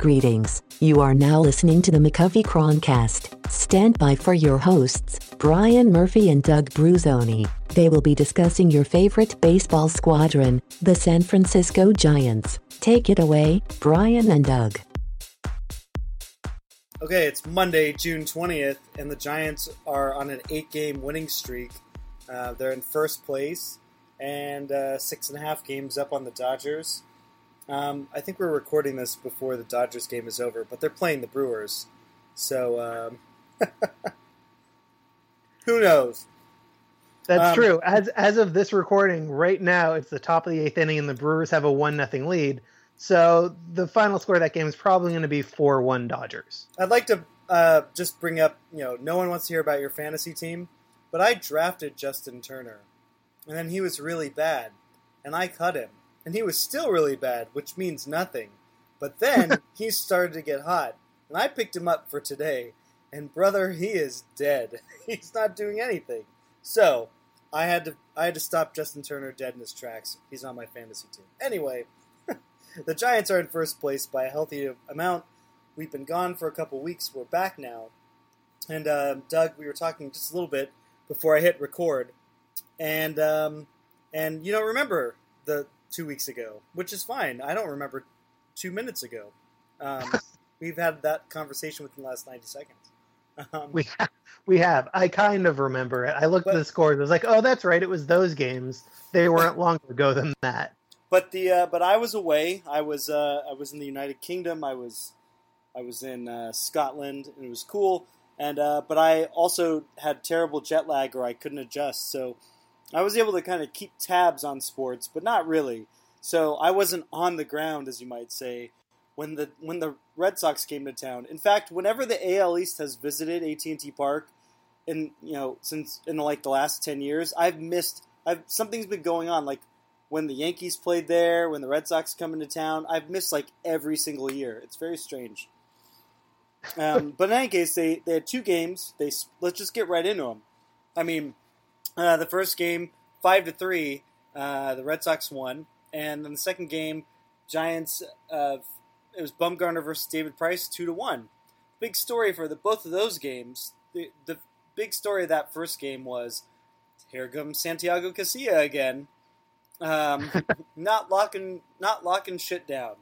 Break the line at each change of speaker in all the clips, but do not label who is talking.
Greetings. You are now listening to the McCovey Croncast. Stand by for your hosts, Brian Murphy and Doug Bruzzone. They will be discussing your favorite baseball squadron, the San Francisco Giants. Take it away, Brian and Doug.
Okay, it's Monday, June 20th, and the Giants are on an eight game winning streak. Uh, they're in first place and uh, six and a half games up on the Dodgers. Um, I think we're recording this before the Dodgers game is over, but they're playing the Brewers. So, um, who knows?
That's
Um,
true. As as of this recording, right now it's the top of the eighth inning, and the Brewers have a one nothing lead. So the final score of that game is probably going to be four one Dodgers.
I'd like to uh, just bring up, you know, no one wants to hear about your fantasy team, but I drafted Justin Turner, and then he was really bad, and I cut him, and he was still really bad, which means nothing. But then he started to get hot, and I picked him up for today, and brother, he is dead. He's not doing anything. So I had to I had to stop Justin Turner dead in his tracks. He's on my fantasy team. Anyway, the Giants are in first place by a healthy amount. We've been gone for a couple weeks. We're back now. And um, Doug, we were talking just a little bit before I hit record, and um, and you don't remember the two weeks ago, which is fine. I don't remember two minutes ago. Um, we've had that conversation within the last ninety seconds. Um,
We we have. I kind of remember it. I looked
But-
at the scores. I was like, oh, that's right. It was those games. They weren't longer ago than that.
but the uh, but I was away. I was uh, I was in the United Kingdom. I was I was in uh, Scotland, and it was cool. And uh, but I also had terrible jet lag, or I couldn't adjust. So I was able to kind of keep tabs on sports, but not really. So I wasn't on the ground, as you might say, when the when the Red Sox came to town. In fact, whenever the AL East has visited AT and T Park, in you know since in like the last ten years, I've missed. I've something's been going on. Like when the Yankees played there, when the Red Sox come into town, I've missed like every single year. It's very strange. Um, but in any case, they, they had two games. They let's just get right into them. I mean, uh, the first game five to three, uh, the Red Sox won, and then the second game, Giants. Uh, it was Bumgarner versus David Price, two to one. Big story for the both of those games. The the big story of that first game was here comes Santiago Casilla again, um, not locking not locking shit down,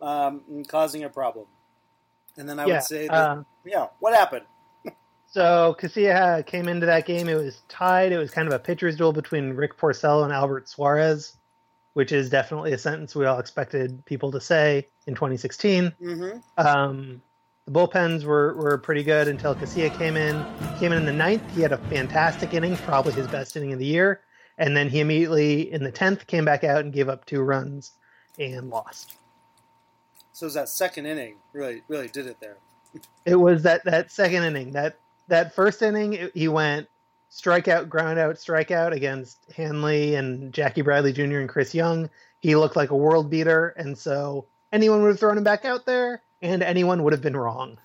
um, and causing a problem. And then I
yeah.
would say, that,
uh,
yeah, what happened?
So Casilla came into that game. It was tied. It was kind of a pitcher's duel between Rick Porcello and Albert Suarez, which is definitely a sentence we all expected people to say in 2016.
Mm-hmm.
Um, the bullpens were, were pretty good until Casilla came in. Came in in the ninth. He had a fantastic inning, probably his best inning of the year. And then he immediately in the tenth came back out and gave up two runs and lost.
So it was that second inning really really did it there.
It was that that second inning. That that first inning, he went strikeout, ground out, strikeout against Hanley and Jackie Bradley Jr. and Chris Young. He looked like a world beater, and so anyone would have thrown him back out there, and anyone would have been wrong.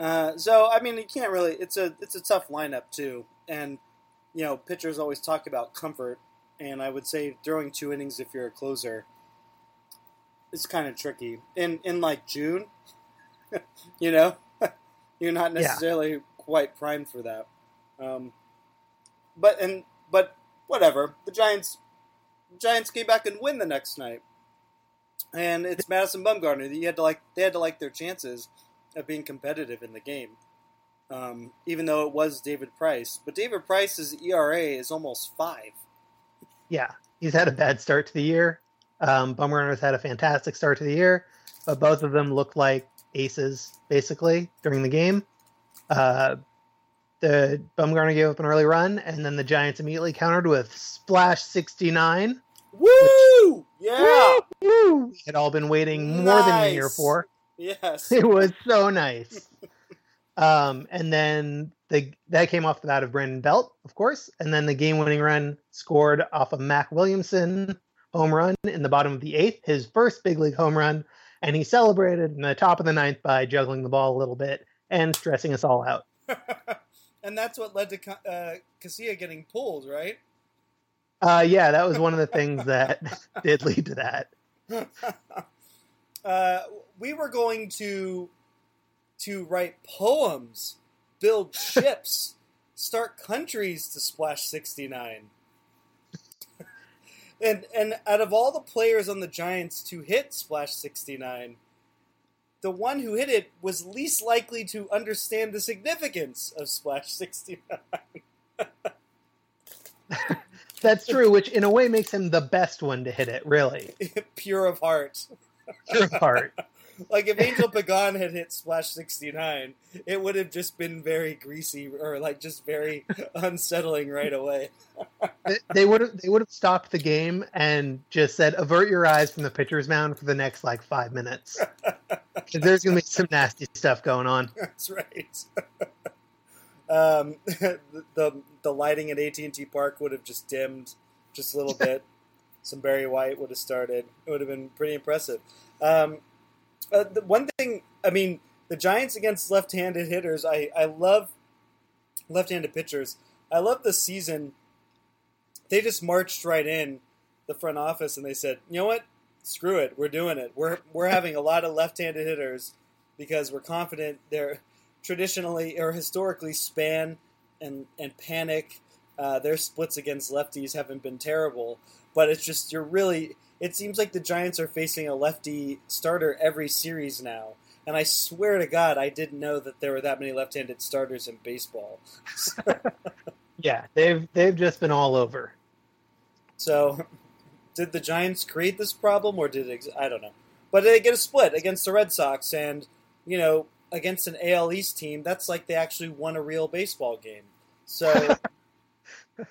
Uh, so I mean, you can't really. It's a it's a tough lineup too, and you know, pitchers always talk about comfort, and I would say throwing two innings if you're a closer, it's kind of tricky. In in like June, you know, you're not
Yeah.
necessarily quite primed for that. Um, but and but whatever. The Giants Giants came back and win the next night, and it's Madison Bumgarner. You had to like they had to like their chances of being competitive in the game. Um, even though it was David Price, but David Price's ERA is almost five.
Yeah, he's had a bad start to the year. Um, Bumgarner's had a fantastic start to the year, but both of them look like aces basically during the game. Uh, the Bumgarner gave up an early run, and then the Giants immediately countered with splash sixty nine.
Woo! Yeah.
Woo! We had all been waiting more than a year for.
Yes.
It was so nice. um, and then the that came off the bat of Brandon Belt, of course, and then the game-winning run scored off of Mac Williamson home run in the bottom of the eighth, his first big league home run, and he celebrated in the top of the ninth by juggling the ball a little bit and stressing us all out.
and that's what led to uh, Casilla getting pulled, right?
Uh, yeah, that was one of the things that did lead to that.
Uh, we were going to to write poems, build ships, start countries to Splash 69. And and out of all the players on the Giants to hit Splash 69, the one who hit it was least likely to understand the significance of Splash 69.
That's true, which in a way makes him the best one to hit it, really.
Pure of heart.
Pure of heart.
like if Angel Pagan had hit Splash 69, it would have just been very greasy or like just very unsettling right away.
they would have they would have stopped the game and just said avert your eyes from the pitcher's mound for the next like 5 minutes. There's going to be some nasty stuff going on.
That's right. um, the, the the lighting at AT&T Park would have just dimmed just a little bit. Some Barry White would have started. It would have been pretty impressive. Um, uh, the one thing, I mean, the Giants against left-handed hitters, I, I love left-handed pitchers. I love the season. They just marched right in the front office and they said, "You know what? Screw it. We're doing it. We're we're having a lot of left-handed hitters because we're confident they're traditionally or historically span and and Panik. Uh, their splits against lefties haven't been terrible, but it's just you're really it seems like the Giants are facing a lefty starter every series now. And I swear to God, I didn't know that there were that many left-handed starters in baseball.
yeah, they've they've just been all over.
So, did the Giants create this problem, or did it, I don't know? But they get a split against the Red Sox, and you know, against an AL East team, that's like they actually won a real baseball game. So,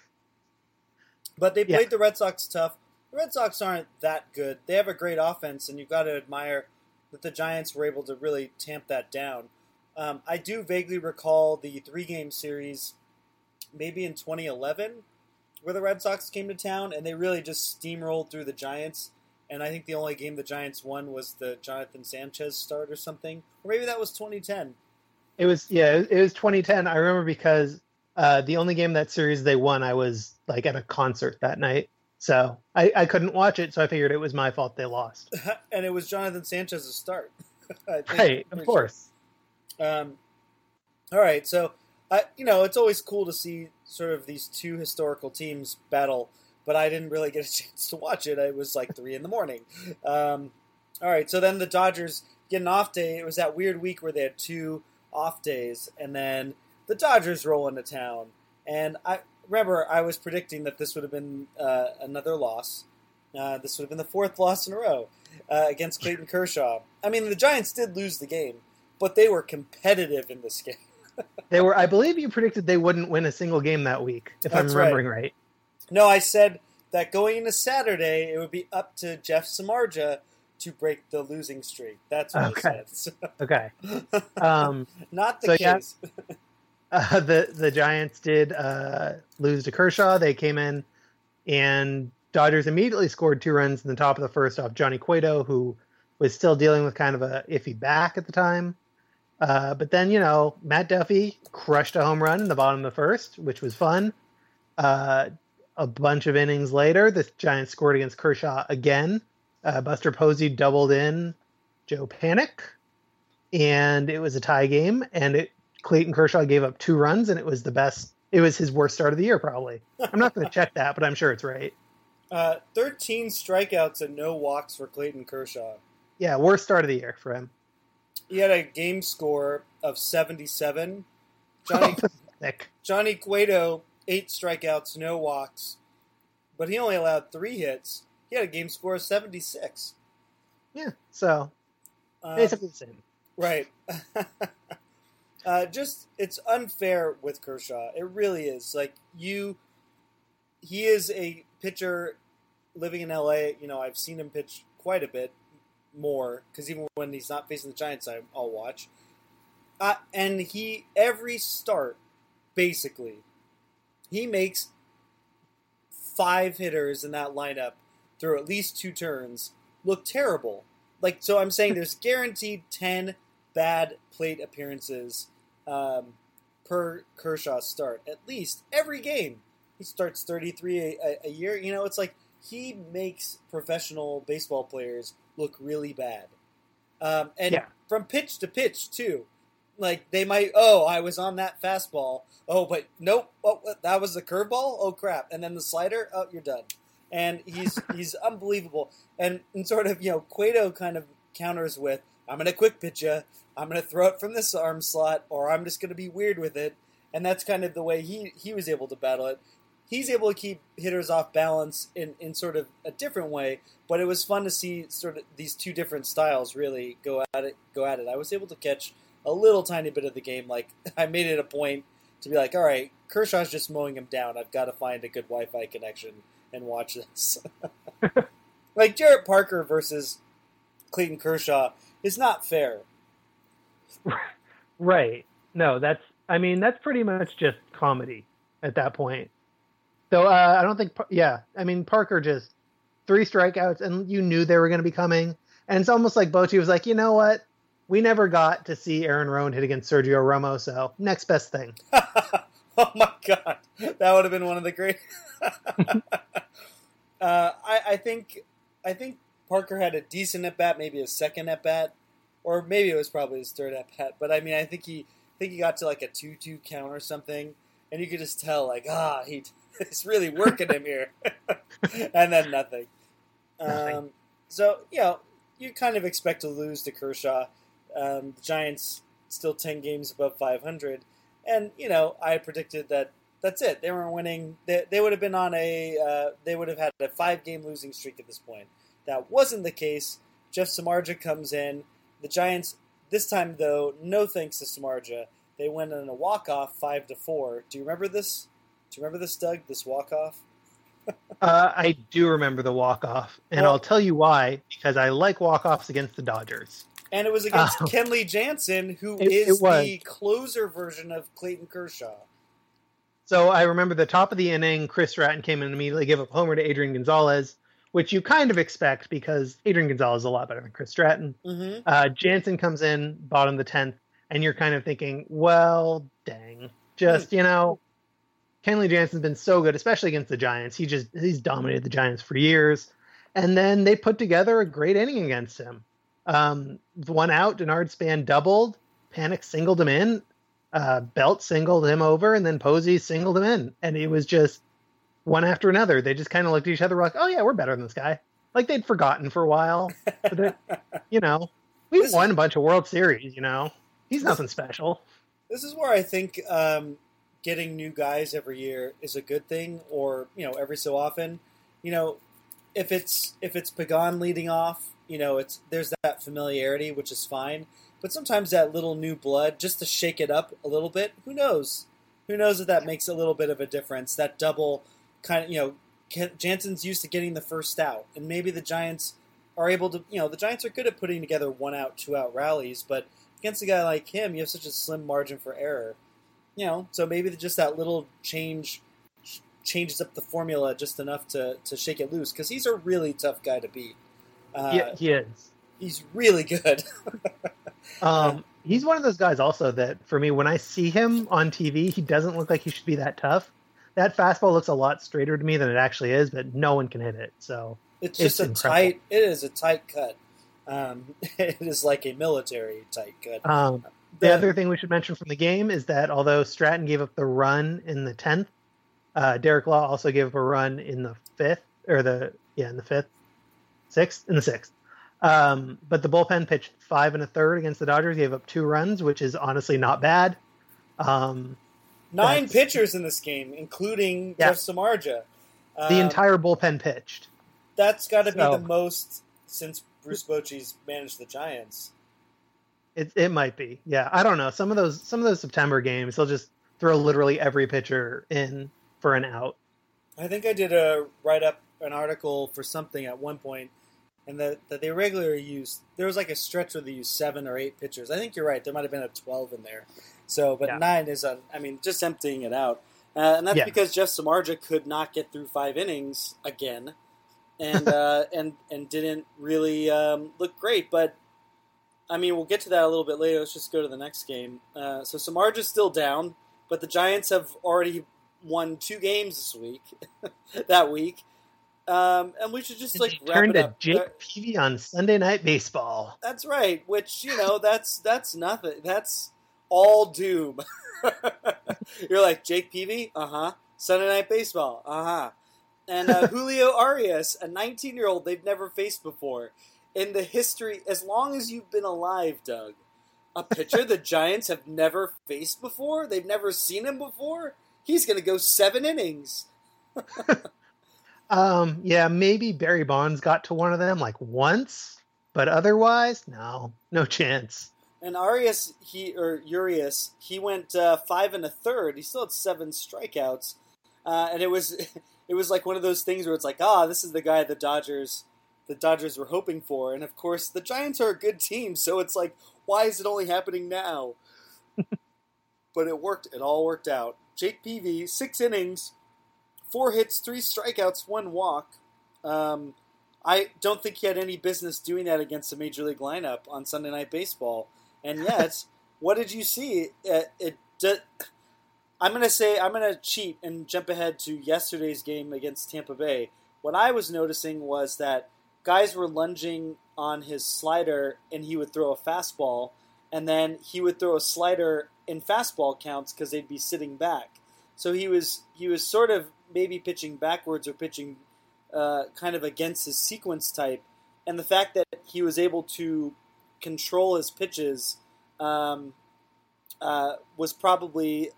but they played yeah. the Red Sox tough. The Red Sox aren't that good. They have a great offense, and you've got to admire that the Giants were able to really tamp that down. Um, I do vaguely recall the three game series, maybe in 2011, where the Red Sox came to town and they really just steamrolled through the Giants. And I think the only game the Giants won was the Jonathan Sanchez start or something. Or maybe that was 2010.
It was, yeah, it was 2010. I remember because uh, the only game that series they won, I was like at a concert that night. So I, I couldn't watch it, so I figured it was my fault they lost.
and it was Jonathan Sanchez's start.
right, of course.
Sure. Um, all right, so I, you know, it's always cool to see sort of these two historical teams battle, but I didn't really get a chance to watch it. It was like three in the morning. Um, all right, so then the Dodgers get an off day. It was that weird week where they had two off days, and then the Dodgers roll into town. And I, remember, I was predicting that this would have been uh, another loss. Uh, this would have been the fourth loss in a row uh, against Clayton Kershaw. I mean, the Giants did lose the game, but they were competitive in this game.
they were. I believe you predicted they wouldn't win a single game that week, if That's I'm remembering right. right.
No, I said that going into Saturday, it would be up to Jeff Samardzija to break the losing streak. That's what okay. I said.
okay. Um,
Not the so case.
Yeah, uh, the the Giants did uh, lose to Kershaw. They came in, and Dodgers immediately scored two runs in the top of the first off Johnny Cueto, who was still dealing with kind of a iffy back at the time. Uh, but then you know Matt Duffy crushed a home run in the bottom of the first, which was fun. Uh, a bunch of innings later, the Giants scored against Kershaw again. Uh, Buster Posey doubled in Joe Panik, and it was a tie game. And it Clayton Kershaw gave up two runs, and it was the best. It was his worst start of the year, probably. I'm not going to check that, but I'm sure it's right.
Uh, 13 strikeouts and no walks for Clayton Kershaw.
Yeah, worst start of the year for him.
He had a game score of 77. Johnny, Johnny Cueto, eight strikeouts, no walks, but he only allowed three hits. He had a game score of 76.
Yeah, so uh, basically the same.
Right. Uh, just it's unfair with Kershaw. It really is. Like you, he is a pitcher living in LA. You know, I've seen him pitch quite a bit more because even when he's not facing the Giants, I, will watch. Uh, and he every start, basically, he makes five hitters in that lineup through at least two turns look terrible. Like so, I'm saying there's guaranteed ten bad plate appearances um, per Kershaw start. At least every game, he starts 33 a, a, year. You know, it's like he makes professional baseball players look really bad. um, and
Yeah.
from pitch to pitch too. Like they might, oh, I was on that fastball. Oh, but nope, oh, that was the curveball. Oh crap! And then the slider. Oh, you're done. And he's he's unbelievable. And, and sort of you know, Cueto kind of counters with, "I'm gonna quick pitch you. I'm gonna throw it from this arm slot, or I'm just gonna be weird with it." And that's kind of the way he he was able to battle it. He's able to keep hitters off balance in, in sort of a different way, but it was fun to see sort of these two different styles really go at it. Go at it. I was able to catch a little tiny bit of the game. Like I made it a point to be like, all right, Kershaw's just mowing him down. I've got to find a good Wi-Fi connection and watch this. like Jarrett Parker versus Clayton Kershaw is not fair.
Right. No, that's. I mean, that's pretty much just comedy at that point. So uh, I don't think. Yeah, I mean Parker just three strikeouts, and you knew they were going to be coming. And it's almost like Bochy was like, you know what? We never got to see Aaron Rowand hit against Sergio Romo, so next best thing.
oh my god, that would have been one of the great. uh, I, I think I think Parker had a decent at bat, maybe a second at bat, or maybe it was probably his third at bat. But I mean, I think he I think he got to like a two-two count or something, and you could just tell like ah he he's really working him here, and then nothing.
Nothing.
Um, so you know you kind of expect to lose to Kershaw. Um, the Giants still ten games above 500, and you know I predicted that that's it. They weren't winning. They, they would have been on a. Uh, they would have had a five game losing streak at this point. That wasn't the case. Jeff Samardzija comes in. The Giants this time though, no thanks to Samardzija, they went on a walk off five to four. Do you remember this? Do you remember this, Doug? This walk off?
Uh, I do remember the walk off, and
Well-
I'll tell you why. Because I like walk offs against the Dodgers.
And it was against
Oh.
Kenley Jansen, who
It-
is
it
the closer version of Clayton Kershaw.
So I remember the top of the inning, Chris Stratton came in and immediately gave up homer to Adrian Gonzalez, which you kind of expect because Adrian Gonzalez is a lot better than Chris Stratton.
Mm-hmm.
Uh, Jansen comes in, bottom of the tenth, and you're kind of thinking, well, dang, just you know, Kenley Jansen's been so good, especially against the Giants. He just he's dominated the Giants for years, and then they put together a great inning against him. Um, one out, Denard Span doubled, Panik singled him in, uh, Belt singled him over, and then Posey singled him in, and it was just one after another. They just kind of looked at each other like, "Oh yeah, we're better than this guy." Like they'd forgotten for a while, you know, we've
This-
won a bunch of World Series. You know, he's nothing special.
This is where I think um, getting new guys every year is a good thing, or you know, every so often. You know, if it's if it's Pagan leading off, you know, it's there's that familiarity, which is fine. But sometimes that little new blood, just to shake it up a little bit, who knows? Who knows if that makes a little bit of a difference? That double kind of, you know, Jansen's used to getting the first out, and maybe the Giants are able to, you know, the Giants are good at putting together one out, two out rallies, but against a guy like him, you have such a slim margin for error. You know, so maybe just that little change changes up the formula just enough to, to shake it loose because he's a really tough guy to beat. Uh,
yeah, he is.
He's really good.
Um, he's one of those guys also that for me, when I see him on TV, he doesn't look like he should be that tough. That fastball looks a lot straighter to me than it actually is, but no one can hit it. So
It's
It's
just a
incredible.
tight. It is a tight cut. Um, it is like a military tight cut.
um, the
The-
other thing we should mention from the game is that although Stratton gave up the run in the tenth, uh, Derek Law also gave up a run in the fifth, or the yeah, in the fifth, sixth, in the sixth. Um, but the bullpen pitched five and a third against the Dodgers, gave up two runs, which is honestly not bad. Um,
Nine
that's-
pitchers in this game, including
Yeah.
Jeff Samardzija.
the
Um,
entire bullpen pitched.
That's got to be the most since Bruce Bochy's managed the Giants.
It it might be. Yeah, I don't know. Some of those some of those September games, they'll just throw literally every pitcher in for an out.
I think I did a write up an article for something at one point, and that, that they regularly use. There was like a stretch where they used seven or eight pitchers. I think you're right. There might have been a twelve in there. So, but
Yeah.
nine is, a, I mean, just emptying it out, uh, and that's
Yeah.
because Jeff Samardzija could not get through five innings again, and uh, and and didn't really um, look great. But I mean, we'll get to that a little bit later. Let's just go to the next game. Uh, so Samardzija's still down, but the Giants have already won two games this week, that week. Um, and we should just like wrap
Turn
it
to
up.
Jake Peavy on Sunday Night Baseball.
That's right. Which you know, that's that's nothing. That's all doom. You're like Jake Peavy, uh huh. Sunday Night Baseball, uh huh. And uh, Julio Arias, a 19 year old they've never faced before in the history. As long as you've been alive, Doug, a pitcher the Giants have never faced before. They've never seen him before. He's going to go seven innings.
Um, yeah, maybe Barry Bonds got to one of them like once, but otherwise, no, no chance.
And Arias, he or Urias, he went uh, five and a third. He still had seven strikeouts, uh, and it was it was like one of those things where it's like, ah, this is the guy the Dodgers the Dodgers were hoping for, and of course the Giants are a good team, so it's like, why is it only happening now? but it worked. It all worked out. Jake Peavy, six innings, four hits, three strikeouts, one walk. Um, I don't think he had any business doing that against a major league lineup on Sunday Night Baseball. And yet, what did you see? It, it d- I'm to say I'm to cheat and jump ahead to yesterday's game against Tampa Bay. What I was noticing was that guys were lunging on his slider, and he would throw a fastball, and then he would throw a slider in fastball counts because they'd be sitting back. So he was he was sort of maybe pitching backwards or pitching uh, kind of against his sequence type, and the fact that he was able to control his pitches um, uh, was probably,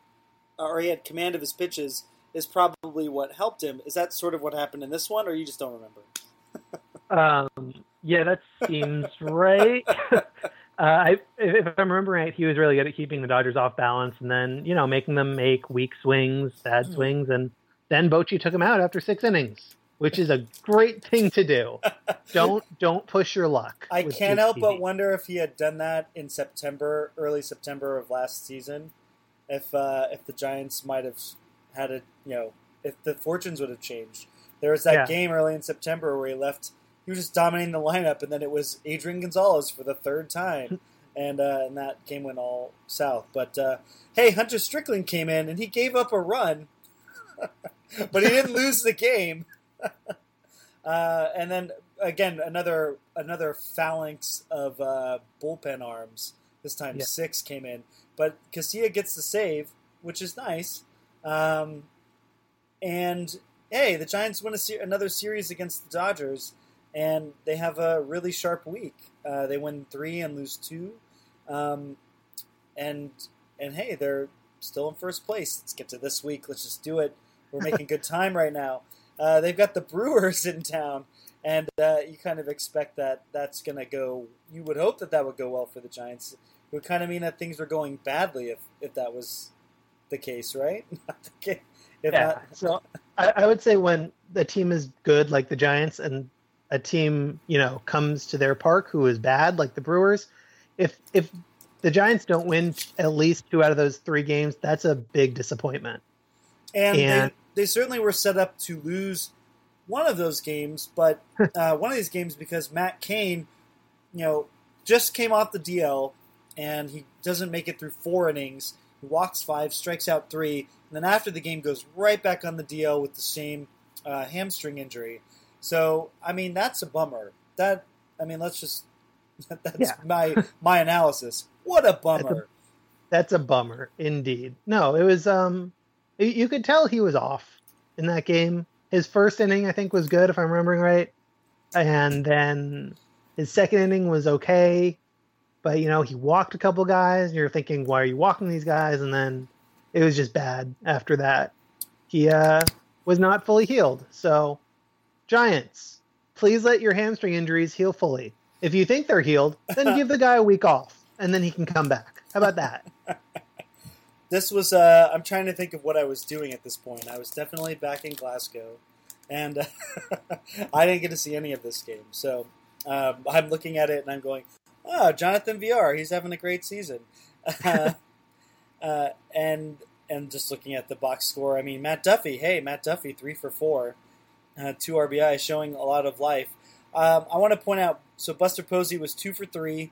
or he had command of his pitches, is probably what helped him. Is that sort of what happened in this one, or you just don't remember?
Um, yeah, that seems right. uh, I, if if I'm remembering right, he was really good at keeping the Dodgers off balance, and then you know making them make weak swings, bad
Hmm.
swings, and then Bochy took him out after six innings, which is a great thing to do. don't don't push your luck.
I can't help but wonder if he had done that in September, early September of last season, if uh, if the Giants might have had a you know if the fortunes would have changed. There was that
Yeah.
game early in September where he left. He was just dominating the lineup, and then it was Adrian Gonzalez for the third time, and uh, and that game went all south. But uh, hey, Hunter Strickland came in and he gave up a run, but he didn't lose the game. Uh, and then again, another another phalanx of uh, bullpen arms. This time
Yeah.
six came in, but Casilla gets the save, which is nice. Um, and hey, the Giants win a se- another series against the Dodgers, and they have a really sharp week. Uh, they win three and lose two, um, and and hey, they're still in first place. Let's get to this week. Let's just do it. We're making good time right now. Uh, they've got the Brewers in town, and uh, you kind of expect that that's going to go. You would hope that that would go well for the Giants. It would kind of mean that things were going badly if if that was the case, right? Not the case. If
yeah.
not,
So I, I would say when the team is good, like the Giants, and a team you know comes to their park who is bad, like the Brewers, if if the Giants don't win at least two out of those three games, that's a big disappointment.
and,
And-
they, certainly were set up to lose one of those games, but uh, one of these games because Matt Cain, you know, just came off the DL and he doesn't make it through four innings. He walks five, strikes out three, and then after the game goes right back on the DL with the same uh, hamstring injury. So I mean that's a bummer. That I mean let's just that's
Yeah.
my my analysis. What a bummer.
That's a bummer indeed. No, it was um you- could tell he was off in that game. His first inning I think was good if I'm remembering right. And then his second inning was okay. But you know, he walked a couple guys and you're thinking, why are you walking these guys? And then it was just bad after that. He uh was not fully healed. So Giants, please let your hamstring injuries heal fully. If you think they're healed, then give the guy a week off and then he can come back. How about that?
this was uh, i'm trying to think of what i was doing at this point. I was definitely back in glasgow and i didn't get to see any of this game. So um, i'm looking at it and i'm going oh jonathan villar he's having a great season. Uh, uh, and and just looking at the box score i mean matt duffy hey matt duffy three for four uh, two rbi showing a lot of life. Um, i want to point out so buster posey was two for three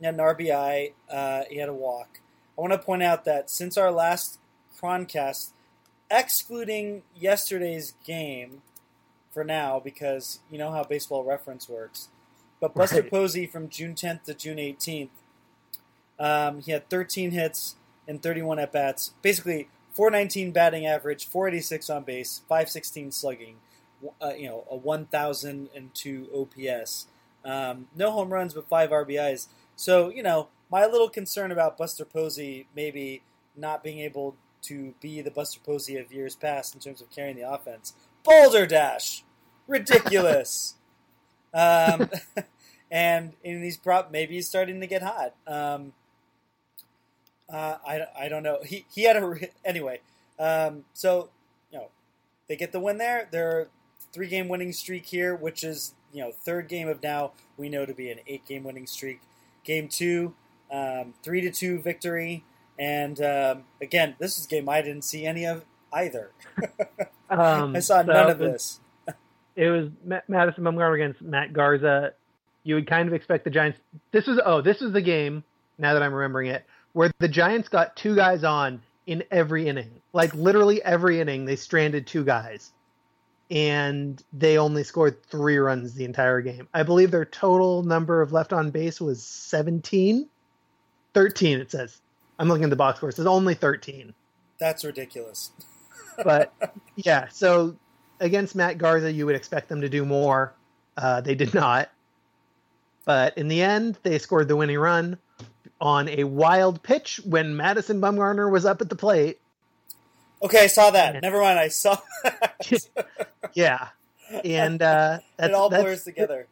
he had an rbi uh, he had a walk I want to point out that since our last Croncast, excluding yesterday's game for now because you know how Baseball Reference works. But Buster
Right.
Posey from June 10th to June 18th, um, he had 13 hits and 31 at bats. Basically, 419 batting average, 486 on base, 516 slugging, uh, you know, a 1,002 OPS. Um, no home runs, but five RBIs. So, you know, my little concern about Buster Posey maybe not being able to be the Buster Posey of years past in terms of carrying the offense. Boulder Dash! Ridiculous! um, and, and he's prob- maybe he's starting to get hot. Um, uh, I, I don't know. He, he had a. re- Anyway, um, so, you know, they get the win there. They're three game winning streak here, which is, you know, third game of now we know to be an eight game winning streak. Game two, um, three to two victory. And um, again, this is a game I didn't see any of either.
Um,
I saw
so
none of this.
It was Madison Bumgarner against Matt Garza. You would kind of expect the Giants. This was oh, this was the game. Now that I'm remembering it, where the Giants got two guys on in every inning, like literally every inning, they stranded two guys, and they only scored three runs the entire game. I believe their total number of left on base was 17, 13. It says. I'm looking at the box score. It says only 13.
That's ridiculous.
but yeah, so against Matt Garza, you would expect them to do more. Uh, they did not. But in the end, they scored the winning run on a wild pitch when Madison Bumgarner was up at the plate.
Okay, I saw that.
Yeah.
Never mind. I saw that.
Yeah, and uh, that's,
it all blurs together.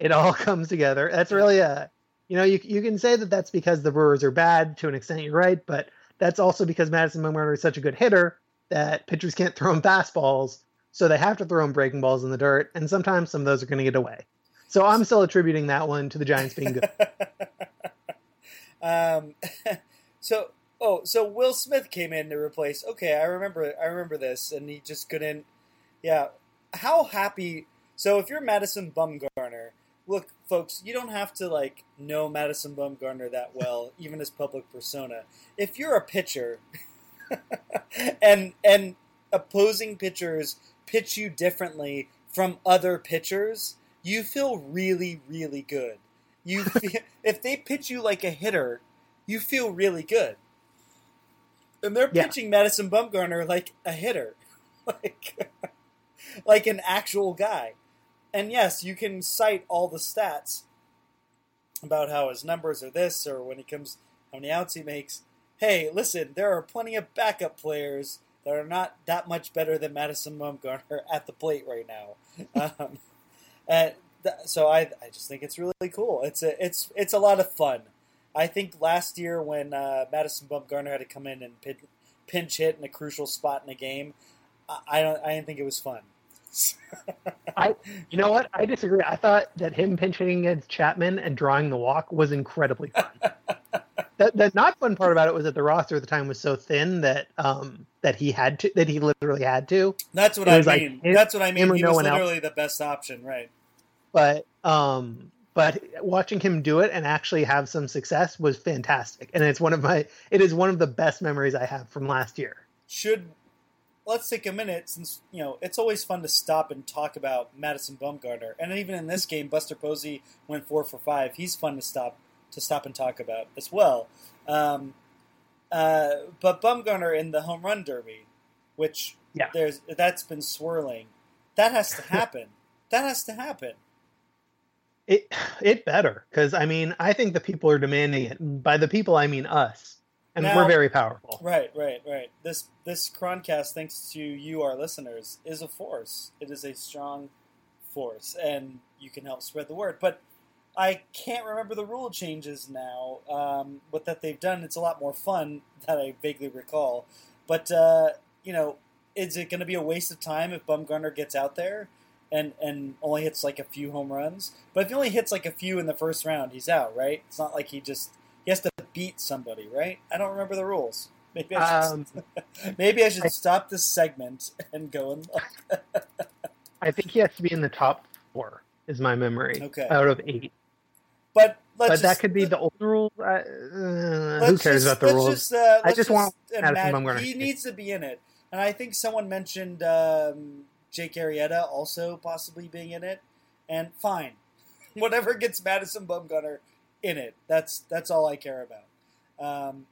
It all comes together. That's really a, you know, you you can say that that's because the Brewers are bad to an extent. You're right, but that's also because Madison Bumgarner is such a good hitter that pitchers can't throw him fastballs, so they have to throw him breaking balls in the dirt, and sometimes some of those are going to get away. So I'm still attributing that one to the Giants being good.
um, so oh, so Will Smith came in to replace. Okay, I remember. I remember this, and he just couldn't. Yeah, how happy. So if you're Madison Bumgarner, look, folks, you don't have to like know Madison Bumgarner that well, even as public persona. If you're a pitcher, and and opposing pitchers pitch you differently from other pitchers, you feel really, really good. You feel, if they pitch you like a hitter, you feel really good. And they're
Yeah.
pitching Madison Bumgarner like a hitter, like like an actual guy. And yes, you can cite all the stats about how his numbers are this or when he comes how many outs he makes. Hey, listen, there are plenty of backup players that are not that much better than Madison Bumgarner at the plate right now. Um, and th- so I, I just think it's really cool. It's a it's it's a lot of fun. I think last year when uh, Madison Bumgarner had to come in and pin, pinch hit in a crucial spot in a game, I, I don't I didn't think it was fun.
I, you know what? I disagree. I thought that him pinching against Chapman and drawing the walk was incredibly fun. the, the not fun part about it was that the roster at the time was so thin that um that he had to that he literally had to.
That's what I
was like
mean.
him-
That's what I mean. He
no
was
one else.
literally the best option, right?
But um but watching him do it and actually have some success was fantastic. And it's one of my it is one of the best memories I have from last year.
Should let's take a minute since you know it's always fun to stop and talk about Madison Bumgarner, and even in this game, Buster Posey went four for five. He's fun to stop to stop and talk about as well. Um, uh, but Bumgarner in the home run derby, which
Yeah.
there's that's been swirling, that has to happen. that has to happen.
It it better because I mean I think the people are demanding it. By the people I mean us, and
Now-
we're very powerful.
Right, right, right. This this Croncast, thanks to you, our listeners, is a force. It is a strong force, and you can help spread the word. But I can't remember the rule changes now. Um, but that they've done, it's a lot more fun that I vaguely recall. But uh, you know, is it going to be a waste of time if Bumgarner gets out there and and only hits like a few home runs? But if he only hits like a few in the first round, he's out, right? It's not like he just he has to beat somebody, right? I don't remember the rules. Maybe I should,
Um,
maybe I should
I-
stop this segment and go and look.
I think he has to be in the top four, is my memory.
Okay.
Out of eight.
But let's
but
just,
that could be the old rules. Uh, who cares
just-
about the
let's
rules?
Just, uh,
I just want Madison.
He needs to be in it, and I think someone mentioned um, Jake Arrieta also possibly being in it, and fine, whatever gets Madison Bumgarner in it. That's that's all I care about. Um,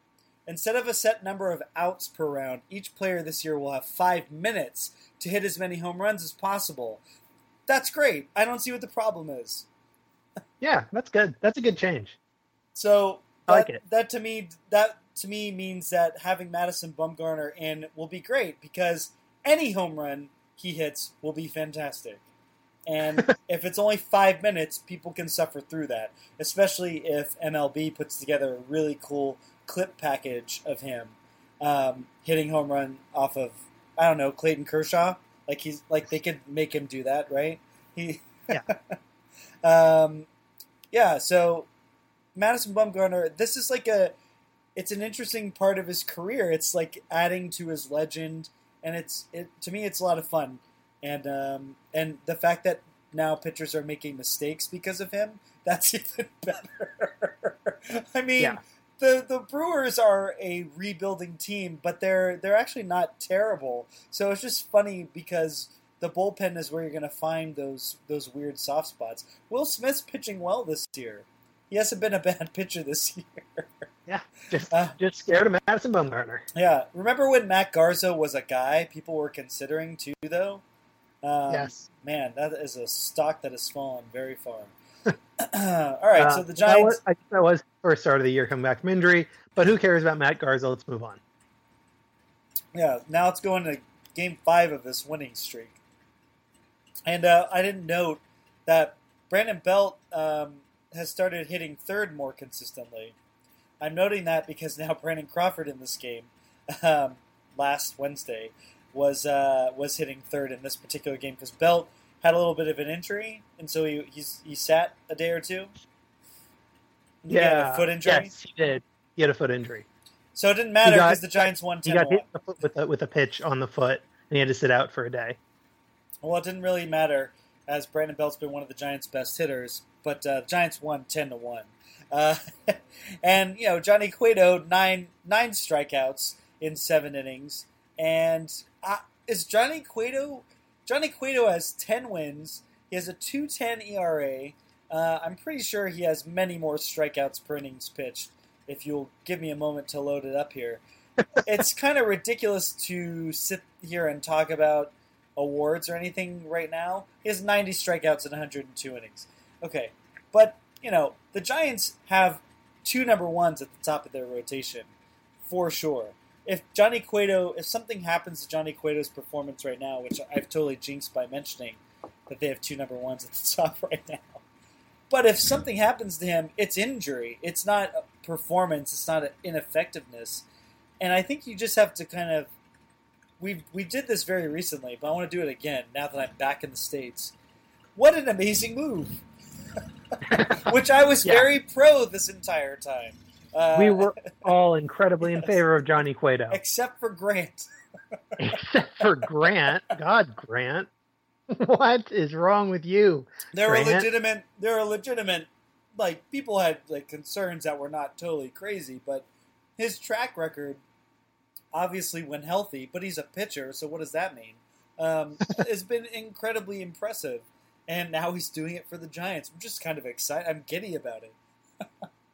instead of a set number of outs per round, each player this year will have five minutes to hit as many home runs as possible. That's great. I don't see what the problem is.
Yeah, that's good. That's a good change.
So
I like it.
that to me that to me means that having Madison Bumgarner in will be great because any home run he hits will be fantastic. And if it's only five minutes, people can suffer through that, especially if MLB puts together a really cool clip package of him um, hitting home run off of I don't know Clayton Kershaw. Like he's like they could make him do that, right? He
Yeah.
um, yeah. So Madison Bumgarner, this is like a it's an interesting part of his career. It's like adding to his legend, and it's it to me it's a lot of fun, and um, and the fact that now pitchers are making mistakes because of him, that's even better. I mean,
Yeah.
the the Brewers are a rebuilding team, but they're they're actually not terrible. So it's just funny because the bullpen is where you're going to find those those weird soft spots. Will Smith's pitching well this year. He hasn't been a bad pitcher this year.
Yeah, just
Uh,
just scared of Madison Bumgarner.
yeah, remember when Matt Garza was a guy people were considering too, though? Um,
yes.
Man, that is a stock that has fallen very far. All right,
Uh,
so the
that
Giants.
was- I think that was first start of the year coming back from injury. But who cares about Matt Garza? Let's move on.
Yeah, now it's going to game five of this winning streak. And uh, I didn't note that Brandon Belt um, has started hitting third more consistently. I'm noting that because now Brandon Crawford in this game, um, last Wednesday, was uh, was hitting third in this particular game because Belt had a little bit of an injury, and so he he's, he sat a day or two. He had
Yeah,
a foot injury.
Yes, he did. He had a foot injury.
So it didn't matter because the Giants won
He got hit the foot with a, with a pitch on the foot, and he had to sit out for a day.
Well, it didn't really matter as Brandon Belt's been one of the Giants' best hitters, but uh, the Giants won ten to one. Uh, and you know Johnny Cueto nine nine strikeouts in seven innings, and uh, is Johnny Cueto? Johnny Cueto has ten wins. He has a two ten ERA. Uh, I'm pretty sure he has many more strikeouts per innings pitched. If you'll give me a moment to load it up here, it's kind of ridiculous to sit here and talk about awards or anything right now. He has 90 strikeouts in 102 innings. Okay, but you know the Giants have two number ones at the top of their rotation for sure. If Johnny Cueto, if something happens to Johnny Cueto's performance right now, which I've totally jinxed by mentioning that they have two number ones at the top right now. But if something happens to him, it's injury. It's not a performance. It's not an ineffectiveness. And I think you just have to kind of we we did this very recently, but I want to do it again now that I'm back in the states. What an amazing move! Which I was
Yeah.
very pro this entire time. Uh,
we were all incredibly in favor of Johnny Cueto,
except for Grant.
except for Grant. God, Grant, what is wrong with you?
There
Grant?
legitimate. There are legitimate. Like people had like concerns that were not totally crazy, but his track record, obviously when healthy, but he's a pitcher, so what does that mean? Um, has been incredibly impressive, and now he's doing it for the Giants. I'm just kind of excited. I'm giddy about it.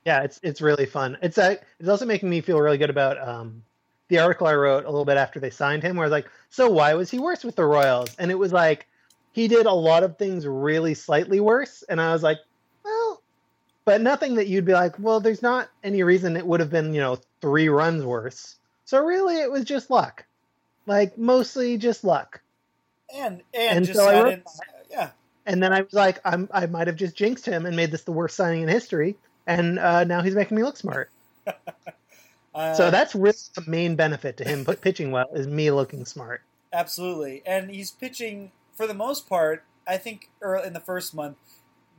Yeah, it's it's really fun. It's uh, it's also making me feel really good about um, the article I wrote a little bit after they signed him, where I was like, so why was he worse with the Royals? And it was like he did a lot of things really slightly worse, and I was like, well, but nothing that you'd be like, well, there's not any reason it would have been you know three runs worse. So really, it was just luck, like mostly just luck.
And and,
And
just
so I wrote
yeah,
And then I was like, I'm, I might have just jinxed him and made this the worst signing in history. And uh, now he's making me look smart.
uh,
So that's really the main benefit to him pitching well is me looking smart.
Absolutely, and he's pitching for the most part. I think early in the first month,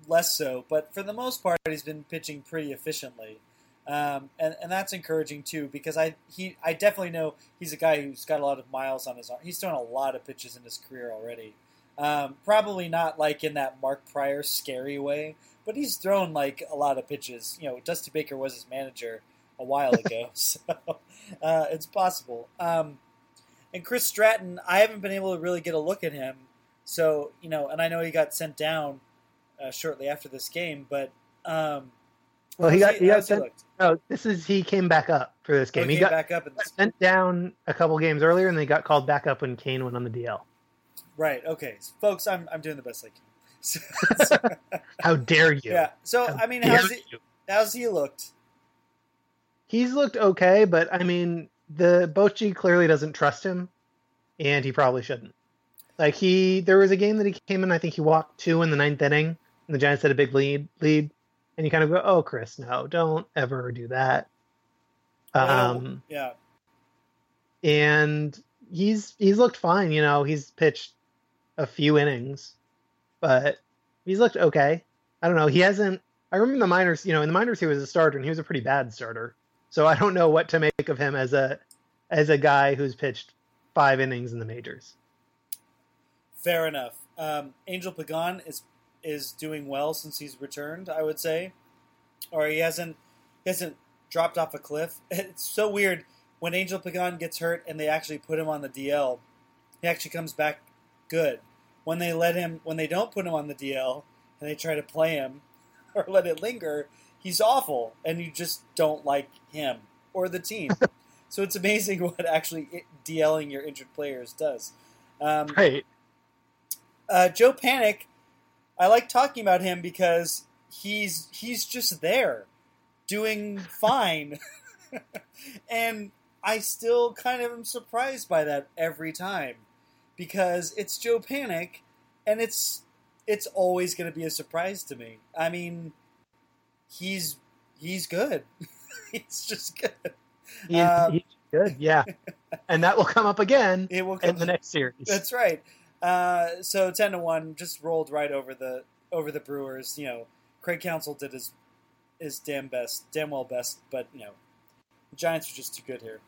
less so, but for the most part, he's been pitching pretty efficiently, um, and and that's encouraging too because I he I definitely know he's a guy who's got a lot of miles on his arm. He's thrown a lot of pitches in his career already. Um, probably not like in that Mark Prior scary way, but he's thrown like a lot of pitches. You know, Dusty Baker was his manager a while ago, so uh, it's possible. Um, and Chris Stratton, I haven't been able to really get a look at him So you know, and I know he got sent down uh, shortly after this game, but um,
Well, he got he got sent.
looked?
Oh, this is he came back up for this
Oh,
game.
he
he
came
got
back up. And,
sent down a couple games earlier, and they got called back up when Cain went on the DL.
right. Okay, folks, I'm I'm doing the best I can.
How dare you?
yeah. So
How
I mean, how's he, how's he looked?
He's looked okay, but I mean, the Bochy clearly doesn't trust him, and he probably shouldn't. Like he, there was a game that he came in. I think he walked two in the ninth inning, and the Giants had a big lead. Lead, and you kind of go, "Oh, Chris, no, don't ever do that." Um,
yeah.
and he's he's looked fine. You know, he's pitched a few innings, but he's looked okay. I don't know. He hasn't. I remember the minors. You know, in the minors he was a starter, and he was a pretty bad starter. So I don't know what to make of him as a as a guy who's pitched five innings in the majors.
Fair enough. Um, Angel Pagan is is doing well since he's returned. I would say, or he hasn't he hasn't dropped off a cliff. It's so weird when Angel Pagan gets hurt and they actually put him on the DL. He actually comes back good. When they let him, when they don't put him on the DL and they try to play him or let it linger, he's awful, and you just don't like him or the team. so it's amazing what actually DLing your injured players does. Um,
Right.
uh, Joe Panik, I like talking about him because he's he's just there, doing fine, and I still kind of am surprised by that every time because it's Joe Panik, and it's it's always going to be a surprise to me. I mean, he's he's good. he's just good.
He's,
Um,
he's good. Yeah. and that will come up again
It will come, in
the next series.
That's right. Uh, so ten to one just rolled right over the over the Brewers. You know, Craig Counsell did his his damn best, damn well best, but you know, the Giants are just too good here.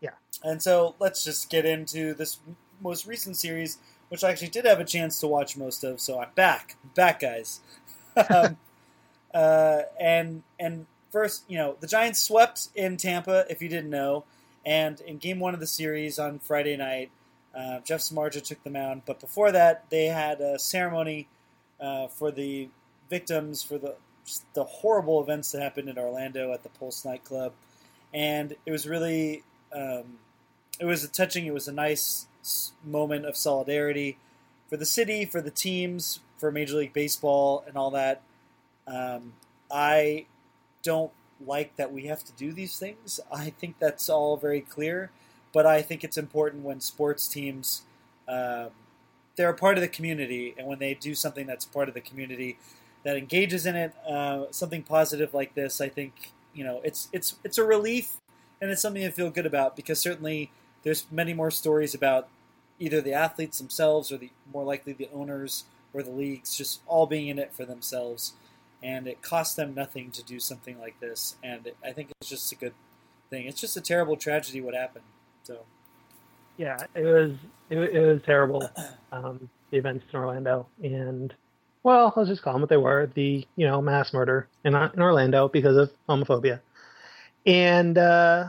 Yeah.
And so let's just get into this most recent series, which I actually did have a chance to watch most of. So I'm back, back, guys. um, uh, and and first, you know, the Giants swept in Tampa. If you didn't know, and in Game One of the series on Friday night. Uh, Jeff Samardzija took the mound, but before that, they had a ceremony uh, for the victims for the the horrible events that happened in Orlando at the Pulse nightclub, and it was really um, it was a touching. It was a nice moment of solidarity for the city, for the teams, for Major League Baseball, and all that. Um, I don't like that we have to do these things. I think that's all very clear but I think it's important when sports teams um, they're a part of the community, and when they do something that's part of the community that engages in it, uh, something positive like this, I think you know it's it's it's a relief and it's something to feel good about because certainly there's many more stories about either the athletes themselves or the more likely the owners or the leagues just all being in it for themselves, and it costs them nothing to do something like this, and I think it's just a good thing. It's just a terrible tragedy what happened. So
yeah, it was it, it was terrible. Um, the events in Orlando, and well, let's just call them what they were: the you know mass murder in in Orlando because of homophobia, and uh,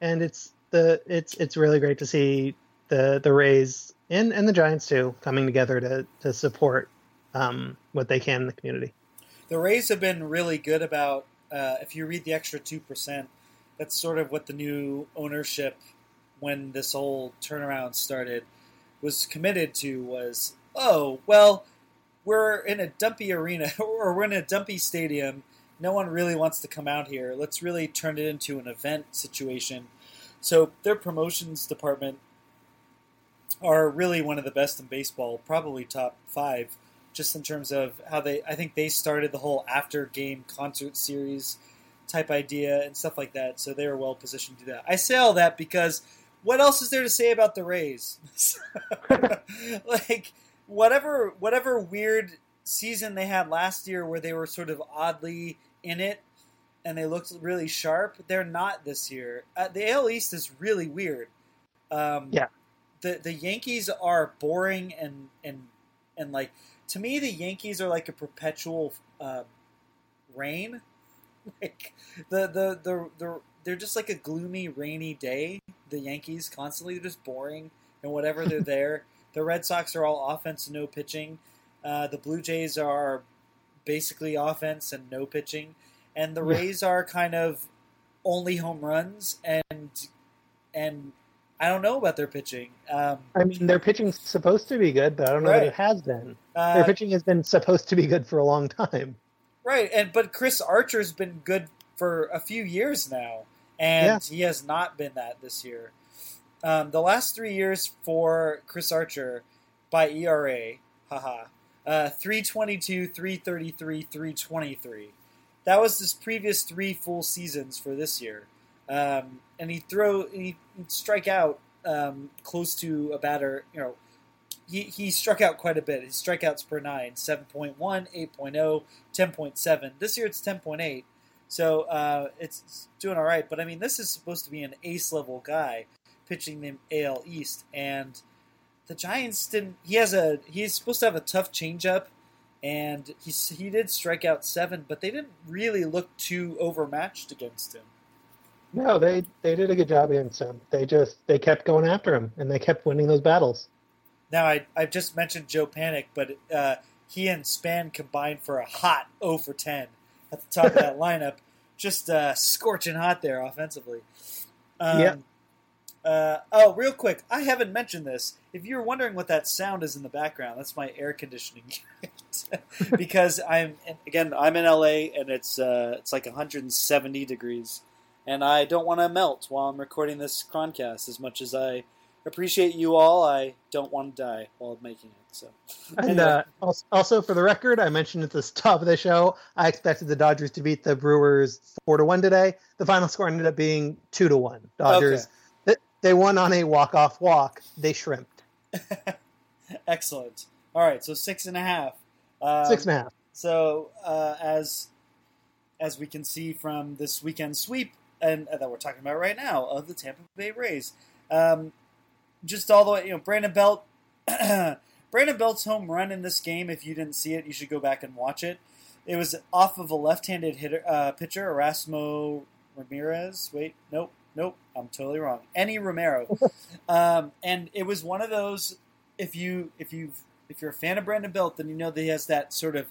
and it's the it's it's really great to see the the Rays and and the Giants too coming together to to support um, what they can in the community.
the Rays have been really good about. Uh, if you read the extra two percent, that's sort of what the new ownership, when this whole turnaround started, was committed to. Was oh well, we're in a dumpy arena or we're in a dumpy stadium. No one really wants to come out here. Let's really turn it into an event situation. So their promotions department are really one of the best in baseball, probably top five just in terms of how they I think they started the whole after game concert series type idea and stuff like that. So they were well positioned to do that. I say all that because what else is there to say about the Rays? like whatever whatever weird season they had last year where they were sort of oddly in it and they looked really sharp, they're not this year. Uh, the AL East is really weird. Um,
Yeah.
The the Yankees are boring and and and like to me, the Yankees are like a perpetual uh, rain. Like the, the the the they're just like a gloomy, rainy day. The Yankees constantly they're just boring, and whatever they're there, The Red Sox are all offense, and no pitching. Uh, the Blue Jays are basically offense and no pitching, and the
Yeah.
Rays are kind of only home runs and and I don't know about their pitching. Um,
I mean, their pitching's supposed to be good, but I don't know
Right.
that it has been.
uh,
Their pitching has been supposed to be good for a long time.
Right, and but Chris Archer's been good for a few years now, and he has not been that this year. Um, the last three years for Chris Archer by ERA, haha, uh, 322, 333, 323. That was his previous three full seasons for this year. Um, and he throw he he'd strike out um, close to a batter, you know, he, he struck out quite a bit. His strikeouts per nine, 7.1, 8.0, 10.7. This year it's 10.8. So uh, it's, it's doing all right. But I mean, this is supposed to be an ace level guy pitching the AL East. And the Giants didn't. He has a. He's supposed to have a tough changeup. And he, he did strike out seven, but they didn't really look too overmatched against him.
No, they they did a good job against him. They just they kept going after him, and they kept winning those battles.
Now, I, I've just mentioned Joe Panik, but uh, he and Span combined for a hot 0 for 10 at the top of that lineup. Just uh, scorching hot there offensively. Um,
Yeah.
Uh, oh, real quick, I haven't mentioned this. If you're wondering what that sound is in the background, that's my air conditioning unit. because I'm again, I'm in LA and it's uh, it's like 170 degrees, and I don't want to melt while I'm recording this Croncast. As much as I appreciate you all, I don't want to die while making it. So,
And uh, also, for the record, I mentioned at the top of the show, I expected the Dodgers to beat the Brewers four to one today. The final score ended up being two to one. Dodgers. They, they won on a walk off walk. They shrimped
excellent. All right, so six and a half. Um,
six and a half.
So uh, as as we can see from this weekend sweep, and uh, that we're talking about right now of the Tampa Bay Rays, um, just all the way, you know, Brandon Belt, Brandon Belt's home run in this game. If you didn't see it, you should go back and watch it. It was off of a left-handed hitter uh, pitcher, Erasmo Ramirez. Wait, nope, nope, I'm totally wrong. Enny Romero, um, and it was one of those. If you if you if you're a fan of Brandon Belt, then you know that he has that sort of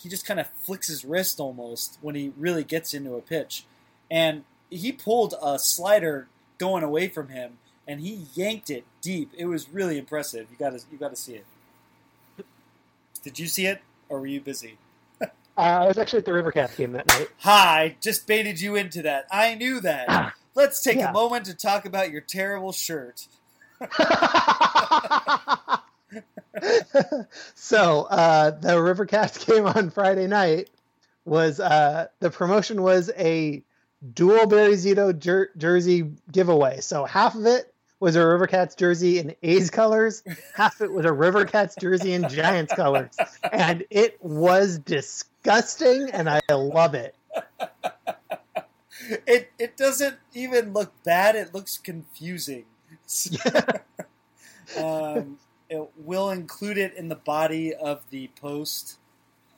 he just kind of flicks his wrist almost when he really gets into a pitch. And he pulled a slider going away from him and he yanked it deep. It was really impressive. You got to you got to see it. Did you see it or were you busy?
Uh, I was actually at the Rivercats game that night.
Hi, just baited you into that. I knew that.
Ah,
Let's take
yeah.
a moment to talk about your terrible shirt.
so uh, the Rivercats game on Friday night was uh, the promotion was a dual Barry Zito jer- jersey giveaway. So half of it was a Rivercats jersey in A's colors, half of it was a Rivercats jersey in Giants colors, and it was disgusting, and I love it.
It it doesn't even look bad. It looks confusing. um, it, we'll include it in the body of the post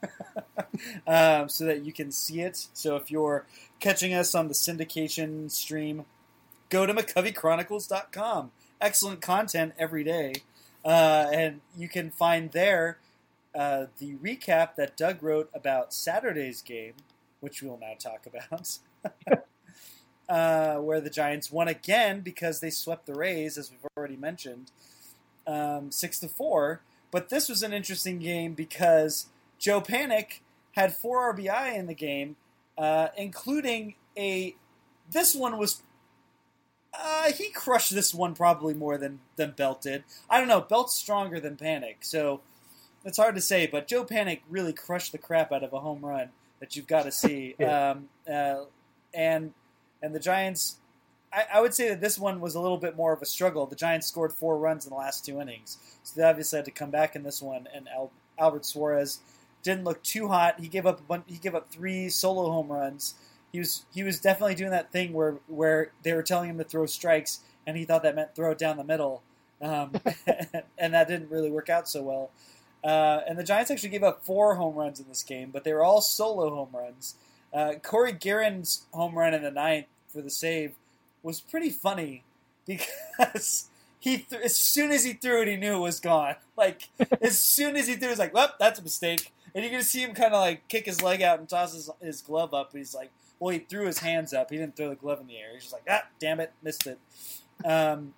um, so that you can see it. So if you're catching us on the syndication stream, go to McCoveyChronicles.com. Excellent content every day. Uh, and you can find there uh, the recap that Doug wrote about Saturday's game, which we will now talk about. uh, where the Giants won again because they swept the Rays, as we've already mentioned, um, six to four. But this was an interesting game because Joe Panik had four RBI in the game, uh, including a. This one was. Uh, he crushed this one probably more than than Belt did. I don't know. Belt's stronger than Panik, so it's hard to say. But Joe Panik really crushed the crap out of a home run that you've got to see. Um, uh, and and the Giants, I, I would say that this one was a little bit more of a struggle. The Giants scored four runs in the last two innings, so they obviously had to come back in this one. And Al, Albert Suarez didn't look too hot. He gave up a bunch, he gave up three solo home runs. He was he was definitely doing that thing where where they were telling him to throw strikes, and he thought that meant throw it down the middle, um, and that didn't really work out so well. Uh, and the Giants actually gave up four home runs in this game, but they were all solo home runs. Uh, Cory Gearrin's home run in the ninth for the save was pretty funny because he th- as soon as he threw it, he knew it was gone. Like as soon as he threw, it, was like, "Well, that's a mistake." And you're gonna see him kind of like kick his leg out and toss his, his glove up. he's like, "Well, he threw his hands up. He didn't throw the glove in the air. He's just like, ah, damn it, missed it." Um,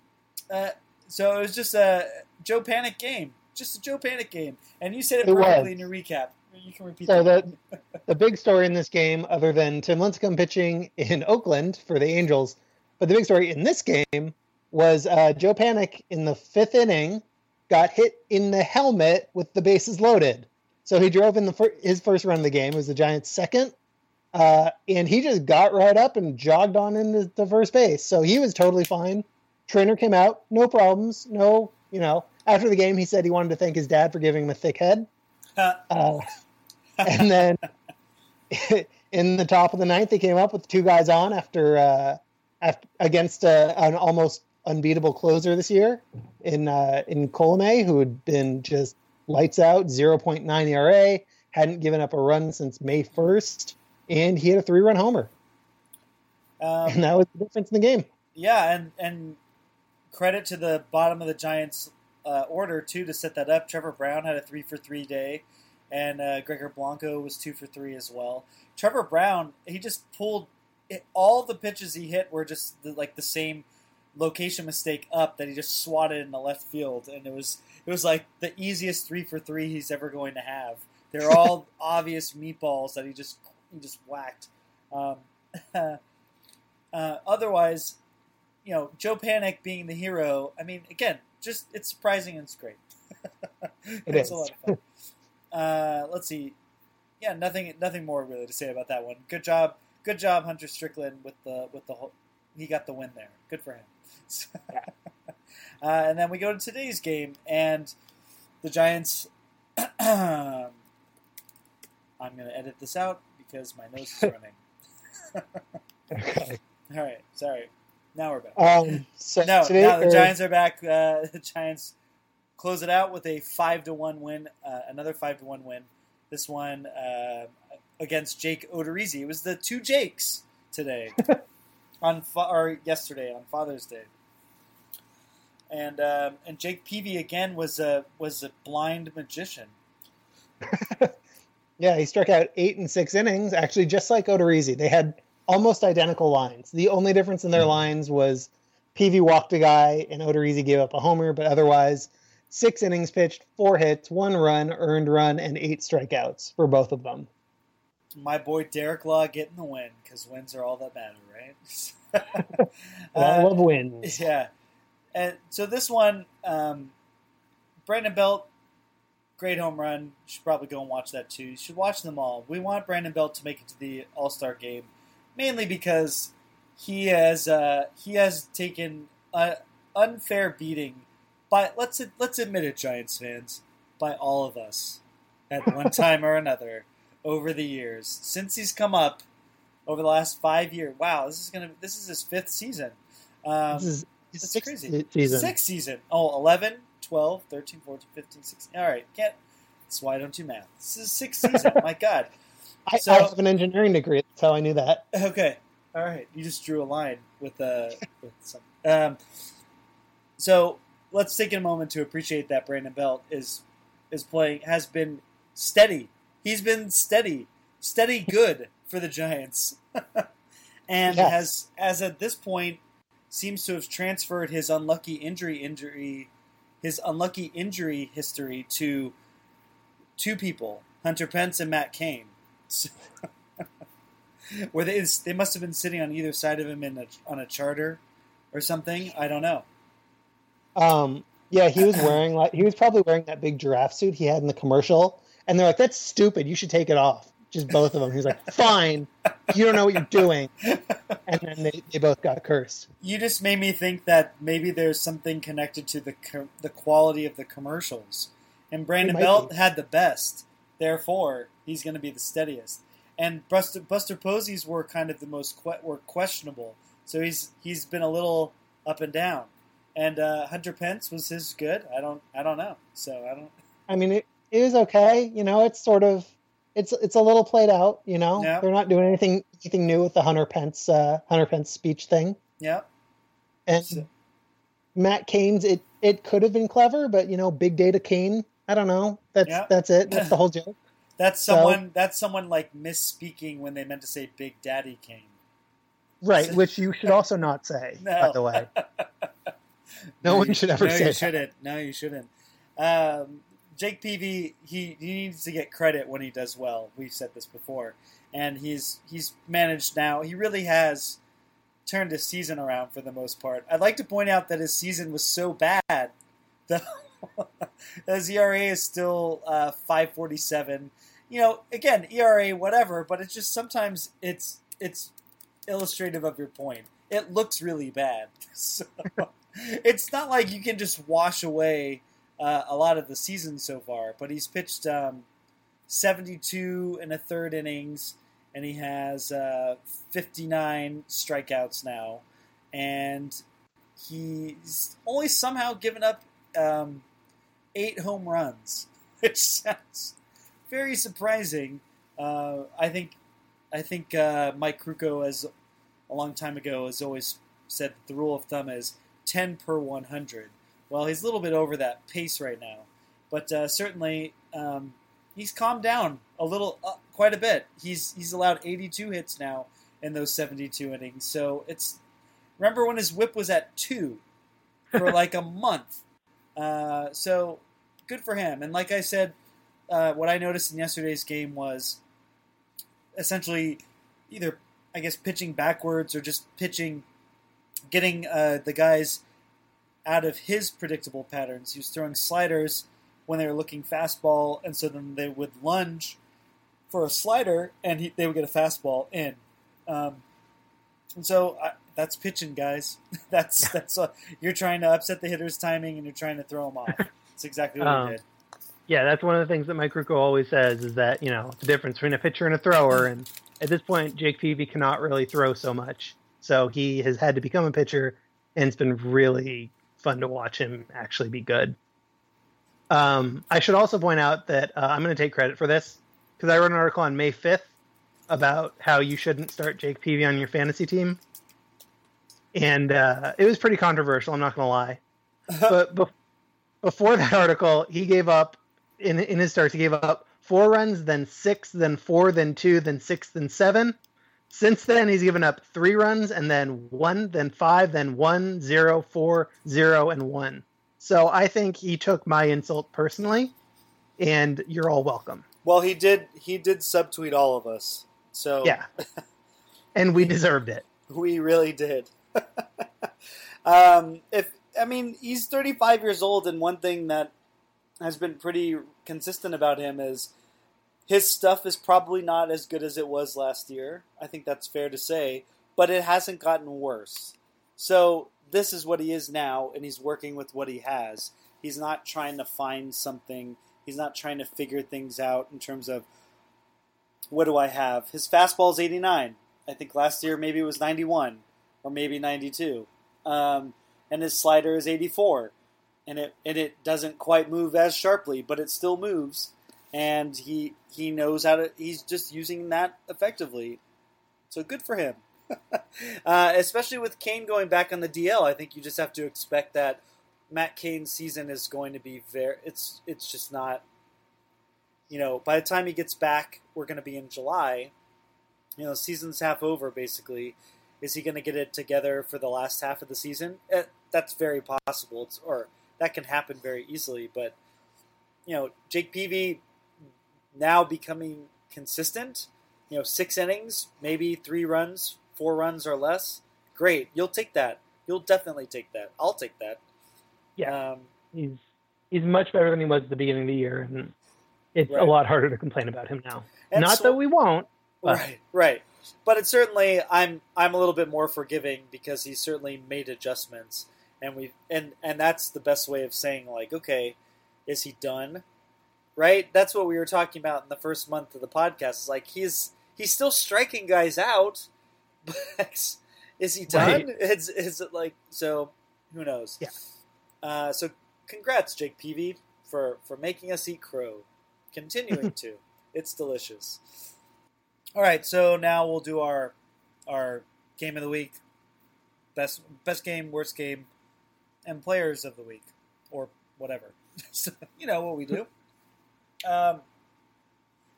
uh, so it was just a Joe Panik game, just a Joe Panik game. And you said it,
It
perfectly
was.
in your recap. You can repeat
So
that.
the the big story in this game, other than Tim Lincecum pitching in Oakland for the Angels, but the big story in this game was uh, Joe Panik in the fifth inning got hit in the helmet with the bases loaded. So he drove in the fir- his first run of the game. It was the Giants' second, uh, and he just got right up and jogged on into the first base. So he was totally fine. Trainer came out, no problems, no, you know. After the game, he said he wanted to thank his dad for giving him a thick head. Uh, and then in the top of the ninth, they came up with two guys on after, uh, after against uh, an almost unbeatable closer this year in uh, in Colome, who had been just lights out, 0.9 ERA, hadn't given up a run since May 1st, and he had a three run homer.
Um,
And that was the difference in the game.
Yeah, and and credit to the bottom of the Giants' uh, order too to set that up. Trevor Brown had a three for three day, and uh, Gregor Blanco was two for three as well. Trevor Brown, he just pulled it, all the pitches he hit were just the, like the same location mistake up that he just swatted in the left field, and it was it was like the easiest three for three he's ever going to have. They're all obvious meatballs that he just he just whacked. Um, uh, otherwise, you know, Joe Panik being the hero. I mean, again, just it's surprising and it's great. it's
is.
a lot of fun. Uh, let's see. Yeah, nothing, nothing more really to say about that one. Good job, good job, Hunter Strickland with the with the whole. He got the win there. Good for him. uh, and then we go to today's game, and the Giants. I'm going to edit this out because my nose is running.
Okay.
All right, sorry. Now we're back.
Um, so
no,
today,
now the Giants are back. Uh, the Giants close it out with a five to one win, uh, another five to one win. This one uh, against Jake Odorizzi. It was the two Jakes today on fa- or yesterday on Father's Day, and um, and Jake Peavy again was a was a blind magician.
Yeah, he struck out eight and six innings, actually, just like Odorizzi. They had almost identical lines. The only difference in their lines was Peavy walked a guy and Odorizzi gave up a homer, but otherwise, six innings pitched, four hits, one run, earned run, and eight strikeouts for both of them.
My boy Derek Law getting the win because wins are all that matter, right?
I
Uh,
love wins.
Yeah, and so this one, um, Brandon Belt, great home run. You should probably go and watch that too. You should watch them all. We want Brandon Belt to make it to the All Star game, mainly because he has uh, he has taken an unfair beating by let's let's admit it, Giants fans, by all of us at one time or another over the years since he's come up over the last five years. Wow, this is gonna this is his fifth season. Um,
This is
that's
sixth
crazy.
se- season.
Sixth season. Oh, 11, 12, 13, 14, 15, 16. All right. Can't, that's why I don't do math. This is sixth season. My God.
I,
So-
I have an engineering degree. That's how I knew that.
Okay. All right. You just drew a line with, uh, with some. Um, so let's take a moment to appreciate that Brandon Belt is is playing has been steady. He's been steady, steady good for the Giants, and
Yes.
has as at this point seems to have transferred his unlucky injury injury his unlucky injury history to two people, Hunter Pence and Matt Cain. So- where they they must have been sitting on either side of him in a, on a charter or something. I don't know.
Um, yeah, he was wearing like he was probably wearing that big giraffe suit he had in the commercial, and they're like, "That's stupid. You should take it off." Just both of them. He's like, "Fine, you don't know what you're doing," and then they, they both got cursed.
You just made me think that maybe there's something connected to the co- the quality of the commercials. And Brandon Belt
be.
had the best, therefore he's going to be the steadiest. And Buster, Buster Posey's were kind of the most que- were questionable, so he's he's been a little up and down. And uh, Hunter Pence was his good. I don't I don't know. So I don't.
I mean, it, it was okay. You know, it's sort of it's it's a little played out. You know,
Yeah.
they're not doing anything anything new with the Hunter Pence uh, Hunter Pence speech thing,
Yeah.
and
So-
Matt Cain's it it could have been clever, but you know, big data Cain. I don't know. That's
Yeah.
that's it. That's the whole joke.
That's
So-
someone. that's someone like misspeaking when they meant to say Big Daddy Kane.
Right, which you should also not say, by the way. No one
you-
should ever
no,
say
you
that.
shouldn't. No, you shouldn't. Um, Jake Peavy, he, he needs to get credit when he does well. We've said this before, and he's he's managed now. He really has turned his season around for the most part. I'd like to point out that his season was so bad that his ERA is still uh, five forty seven. You know, again, ERA whatever, but it's just sometimes it's it's illustrative of your point. It looks really bad. So it's not like you can just wash away uh, a lot of the season so far, but he's pitched um, 72 and a third innings, and he has uh, 59 strikeouts now, and he's only somehow given up um, eight home runs, which sounds very surprising. Uh, I think I think uh, Mike Krukow, as a long time ago, has always said the rule of thumb is 10 per 100. Well, he's a little bit over that pace right now, but uh, certainly um, he's calmed down a little, uh, quite a bit. He's he's allowed 82 hits now in those 72 innings. So it's remember when his WHIP was at two for like a month. Uh, so good for him. And like I said, uh, what I noticed in yesterday's game was essentially either I guess pitching backwards or just pitching, getting uh, the guys out of his predictable patterns. He was throwing sliders when they were looking fastball, and so then they would lunge for a slider, and he, they would get a fastball in. Um, and so I, that's pitching, guys. that's that's uh, you're trying to upset the hitter's timing, and you're trying to throw him off. That's exactly what
Um,
he did.
Yeah, that's one of the things that Mike Krukow always says is that, you know, the difference between a pitcher and a thrower. And at this point, Jake Peavy cannot really throw so much. So he has had to become a pitcher, and it's been really fun to watch him actually be good. Um, I should also point out that uh, I'm going to take credit for this because I wrote an article on May 5th about how you shouldn't start Jake Peavy on your fantasy team. And uh, it was pretty controversial, I'm not going to lie. but bef- before that article, he gave up in in his starts. He gave up four runs, then six, then four, then two, then six, then seven. Since then, he's given up three runs, and then one, then five, then one, zero, four, zero, and one. So I think he took my insult personally, and you're all welcome.
Well, he did. He did subtweet all of us. So
Yeah, and we deserved it.
we really did. um, if I mean, he's 35 years old, and one thing that has been pretty consistent about him is his stuff is probably not as good as it was last year. I think that's fair to say, but it hasn't gotten worse. So this is what he is now, and he's working with what he has. He's not trying to find something. He's not trying to figure things out in terms of what do I have. His fastball is 89. I think last year maybe it was 91 or maybe 92. Um, and his slider is 84. And it and it doesn't quite move as sharply, but it still moves. And he he knows how to. He's just using that effectively. So good for him. uh, especially with Cain going back on the DL, I think you just have to expect that Matt Cain's season is going to be very. It's it's just not. You know, by the time he gets back, we're going to be in July. You know, season's half over basically. Is he going to get it together for the last half of the season? Eh, that's very possible. It's, or that can happen very easily. But you know, Jake Peavy now becoming consistent. You know, six innings, maybe three runs, four runs or less. Great, you'll take that. You'll definitely take that. I'll take that.
Yeah.
Um,
He's he's much better than he was at the beginning of the year, and it's
Right.
a lot harder to complain about him now.
and
Not
so-
that we won't. But-
Right, right. But it's certainly I'm I'm a little bit more forgiving because he's certainly made adjustments, and we and and that's the best way of saying like, okay, is he done? Right. That's what we were talking about in the first month of the podcast. Is like he's he's still striking guys out, but is he done?
Right.
Is is it like so? Who knows?
Yeah.
Uh, so congrats, Jake Peavy, for for making us eat crow. Continuing to, it's delicious. All right, so now we'll do our our game of the week. Best best game, worst game. and players of the week, or whatever. so, you know what we do. Um,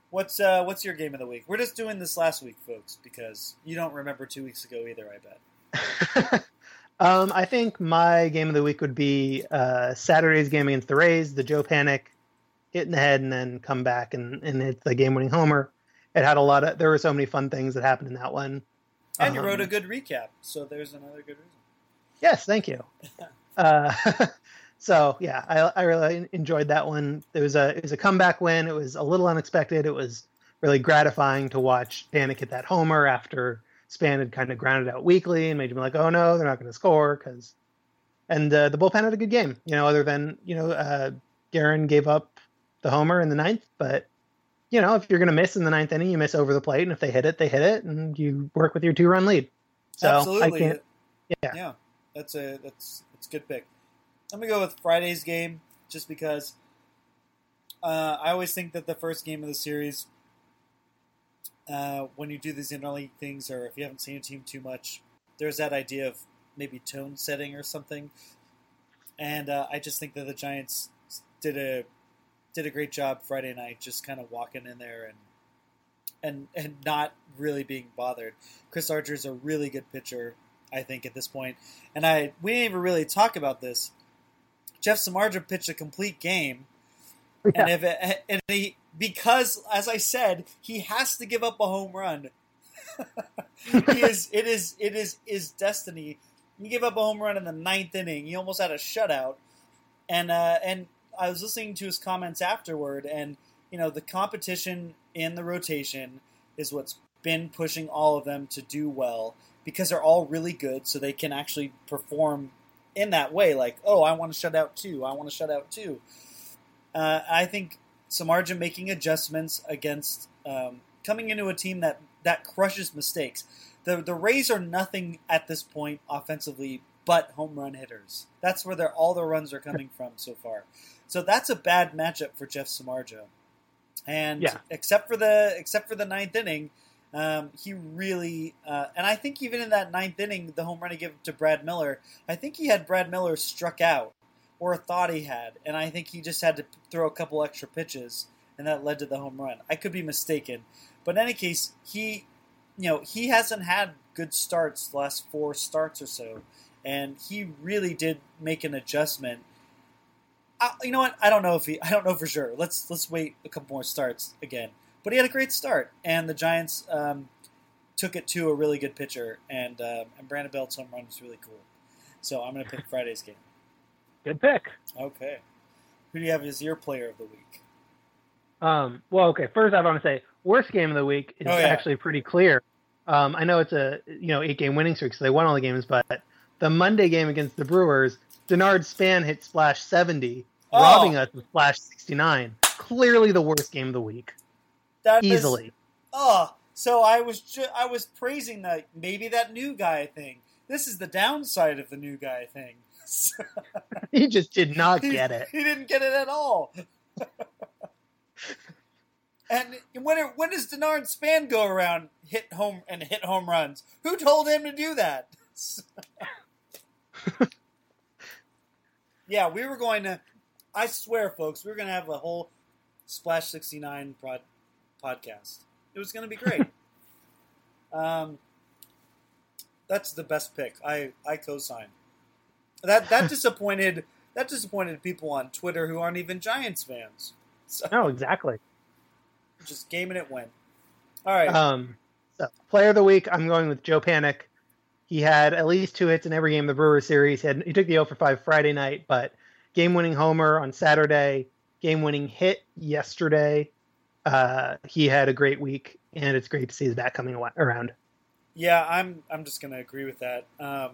what's uh, what's your game of the week? We're just doing this last week, folks, because you don't remember two weeks ago either. I bet.
um, I think my game of the week would be uh, Saturday's game against the Rays, the Joe Panik hit in the head and then come back and, and hit the game winning homer. It had a lot of there were so many fun things that happened in that one.
And you wrote a good recap, so there's another good reason.
Yes, thank you. uh, so yeah, I, I really enjoyed that one. It was a it was a comeback win. It was a little unexpected. It was really gratifying to watch Panik hit that homer after Span had kind of grounded out weekly and made him like, oh no, they're not going to score because. And uh, the bullpen had a good game, you know. Other than you know, uh, Gearrin gave up the homer in the ninth, but you know, if you're going to miss in the ninth inning, you miss over the plate, and if they hit it, they hit it, and you work with your two run lead. So
Absolutely.
I can't. Yeah.
Yeah, that's a that's that's a good pick. I'm gonna go with Friday's game just because uh, I always think that the first game of the series, uh, when you do these interleague things, or if you haven't seen a team too much, there's that idea of maybe tone setting or something. And uh, I just think that the Giants did a did a great job Friday night, just kind of walking in there and and and not really being bothered. Chris Archer is a really good pitcher, I think, at this point. And I we didn't even really talk about this. Jeff Samardzija pitched a complete game,
Yeah.
and if it, and he because as I said, he has to give up a home run. he is it is it is his destiny. He gave up a home run in the ninth inning. He almost had a shutout, and uh, and I was listening to his comments afterward, and you know the competition in the rotation is what's been pushing all of them to do well because they're all really good, so they can actually perform in that way. Like, oh, I want to shut out two. I want to shut out two. Uh, I think Samardzija making adjustments against um, coming into a team that that crushes mistakes. The the Rays are nothing at this point offensively but home run hitters. That's where their all their runs are coming from so far. So that's a bad matchup for Jeff Samardzija. And
Yeah.
except for the except for the ninth inning, um, he really uh, and I think even in that ninth inning, the home run he gave to Brad Miller, I think he had Brad Miller struck out or thought he had, and I think he just had to throw a couple extra pitches, and that led to the home run. I could be mistaken, but in any case, he, you know, he hasn't had good starts the last four starts or so, and he really did make an adjustment. I, you know what? I don't know if he. I don't know for sure. Let's let's wait a couple more starts again. But he had a great start, and the Giants um, took it to a really good pitcher, and um, and Brandon Belt's home run was really cool. So I'm going to pick Friday's game.
Good pick.
Okay. Who do you have as your player of the week?
Um, well, okay. First, I want to say worst game of the week is
Oh, yeah.
actually pretty clear. Um, I know it's a you know eight game winning streak, so they won all the games. But the Monday game against the Brewers, Denard Span hit splash seventy,
Oh.
robbing us of splash sixty nine. Clearly the worst game of the week,
That
easily.
oh, so I was ju- I was praising that maybe that new guy thing. This is the downside of the new guy thing.
he just did not
He-
get it.
He didn't get it at all. and when when does Denard Span go around hit home and hit home runs? Who told him to do that? yeah, we were going to. I swear, folks, we were going to have a whole Splash sixty nine prod, podcast. It was going to be great. um, that's the best pick. I I co-sign. That that disappointed that disappointed people on Twitter who aren't even Giants fans. So
No, exactly.
just game and it went. All right.
Um, so player of the week, I'm going with Joe Panik. He had at least two hits in every game of the Brewers series. He, had, he took the 0 for 5 Friday night, but game winning homer on Saturday, game winning hit yesterday. Uh, he had a great week, and it's great to see his back coming around.
Yeah, I'm I'm just going to agree with that. Um,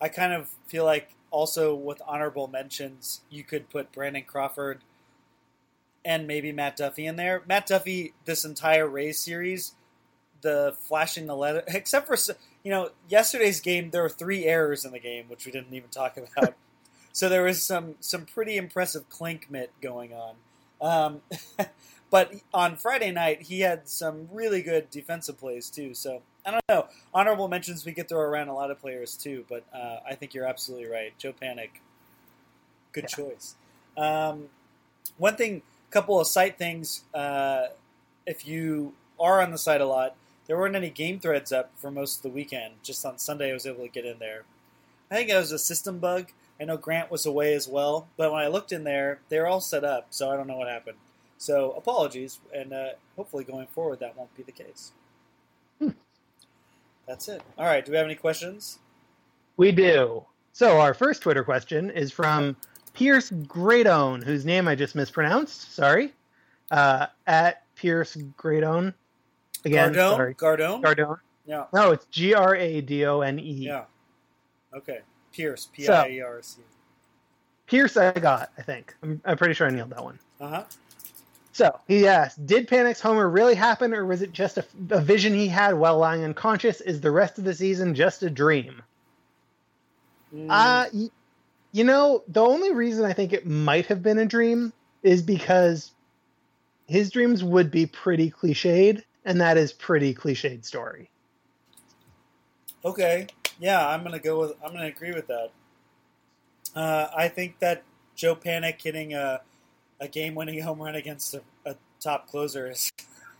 I kind of feel like also with honorable mentions, you could put Brandon Crawford and maybe Matt Duffy in there. Matt Duffy, this entire Rays series, the flashing the letter, except for you know yesterday's game, there were three errors in the game, which we didn't even talk about. so there was some some pretty impressive clink mitt going on. Um, but on Friday night, he had some really good defensive plays too. So I don't know. Honorable mentions we could throw around a lot of players too, but uh, I think you're absolutely right. Joe Panik good
Yeah.
choice. Um, one thing, couple of site things. Uh, if you are on the site a lot, there weren't any game threads up for most of the weekend. Just on Sunday, I was able to get in there. I think it was a system bug. I know Grant was away as well, but when I looked in there, they're all set up, so I don't know what happened. So apologies, and uh, hopefully going forward that won't be the case.
Hmm.
That's it. All right. Do we have any questions?
We do. So our first Twitter question is from Pierce Greatone, whose name I just mispronounced. Sorry. Uh, at Pierce Greatone. Again,
Gardone.
sorry.
Gardone.
Gardone.
yeah.
No, it's G R A D O N E.
Yeah. Okay. Pierce. P I E R C.
Pierce, I got. I think. I'm, I'm pretty sure I nailed that one.
Uh huh.
So he asked, "Did Panik's homer really happen, or was it just a, a vision he had while lying unconscious? Is the rest of the season just a dream?"
Mm,
Uh, y- you know, the only reason I think it might have been a dream is because his dreams would be pretty cliched, and that is pretty cliched story.
okay. Yeah, I'm gonna go with. I'm gonna agree with that. Uh, I think that Joe Panik hitting a a game-winning home run against a, a top closer is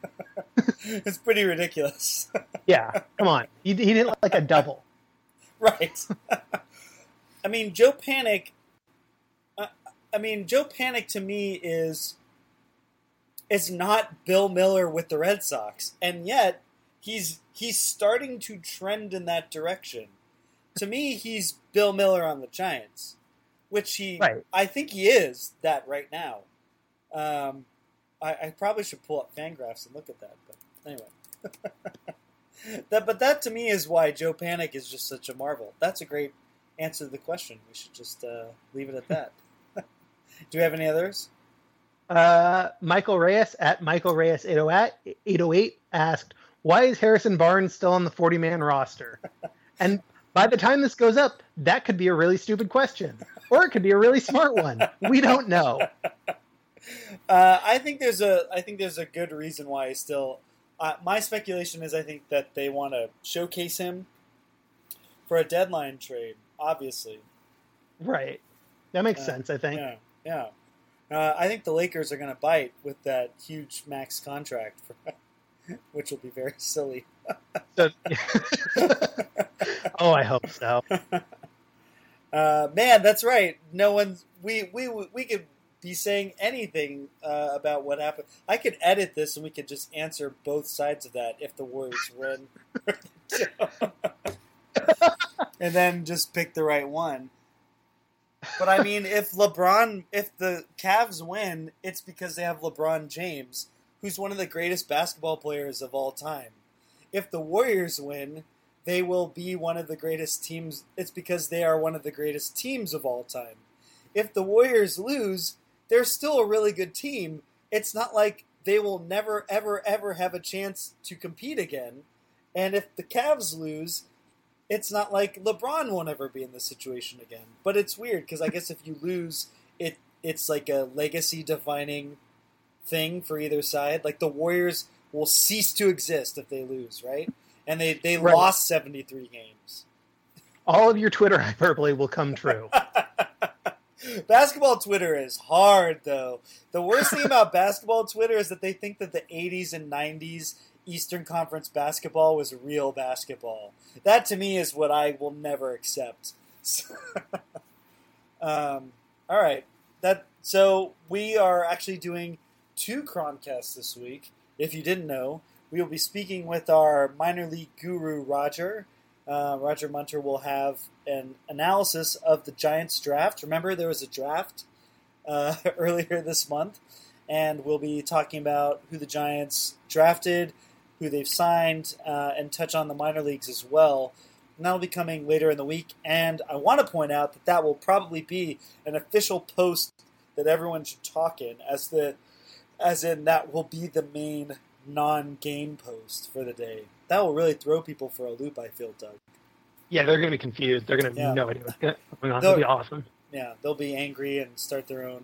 it's pretty ridiculous,
Yeah, come on, he, he did like a double.
right? I mean, Joe Panik. Uh, I mean, Joe Panik to me is is not Bill Mueller with the Red Sox, and yet he's he's starting to trend in that direction. To me, he's Bill Mueller on the Giants, which he
Right.
I think he is that right now. Um, I, I probably should pull up Fangraphs and look at that, but anyway. that, but that to me is why Joe Panik is just such a marvel. That's a great answer to the question. We should just uh, leave it at that. Do you have any others?
Uh, Michael Reyes at Michael Reyes 808, 808 asked, "Why is Harrison Barnes still on the 40 man roster?" And by the time this goes up, that could be a really stupid question, or it could be a really smart one. We don't know.
Uh, I think there's a I think there's a good reason why he's still. Uh, my speculation is I think that they want to showcase him for a deadline trade. Obviously,
Right. That makes
Uh,
sense. I think.
yeah, yeah. Uh, I think the Lakers are going to bite with that huge max contract, for, which will be very silly.
So- oh, I hope so.
Uh, man, that's right. No one's we we we could be saying anything uh, about what happened. I could edit this and we could just answer both sides of that if the Warriors win, and then just pick the right one. But I mean, if LeBron, if the Cavs win, it's because they have LeBron James, who's one of the greatest basketball players of all time. If the Warriors win, they will be one of the greatest teams. It's because they are one of the greatest teams of all time. If the Warriors lose, they're still a really good team. It's not like they will never, ever, ever have a chance to compete again. And if the Cavs lose, it's not like LeBron won't ever be in this situation again. But it's weird because I guess if you lose, it it's like a legacy defining thing for either side. Like the Warriors will cease to exist if they lose, right? And they they
Right.
lost seventy three games.
All of your Twitter hyperbole will come true.
basketball Twitter is hard though. The worst thing about basketball Twitter is that they think that the 80s and 90s Eastern Conference basketball was real basketball. That to me is what I will never accept. um, all right, that so we are actually doing two Croncasts this week. If you didn't know, we will be speaking with our minor league guru Roger. Uh, Roger Munter will have an analysis of the Giants draft. Remember, there was a draft uh, earlier this month, and we'll be talking about who the Giants drafted, who they've signed, uh, and touch on the minor leagues as well. And that'll be coming later in the week. And I want to point out that that will probably be an official post that everyone should talk in, as the as in that will be the main non-game post for the day. That will really throw people for a loop. I feel, Doug.
Yeah, they're going to be confused. They're going to have
Yeah.
no idea what's going on.
They'll-
It'll be awesome.
Yeah, they'll be angry and start their own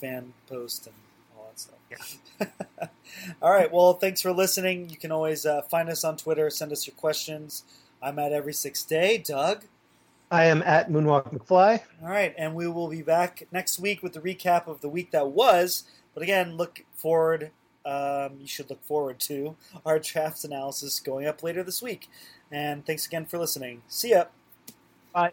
fan post and all that stuff. Yeah. all right. Well, thanks for listening. You can always uh, find us on Twitter. Send us your questions. I'm at every six day. Doug.
I am at Moonwalk McFly.
All right, and we will be back next week with the recap of the week that was. But again, look forward. Um, you should look forward to our draft analysis going up later this week. And thanks again for listening. See ya.
Bye.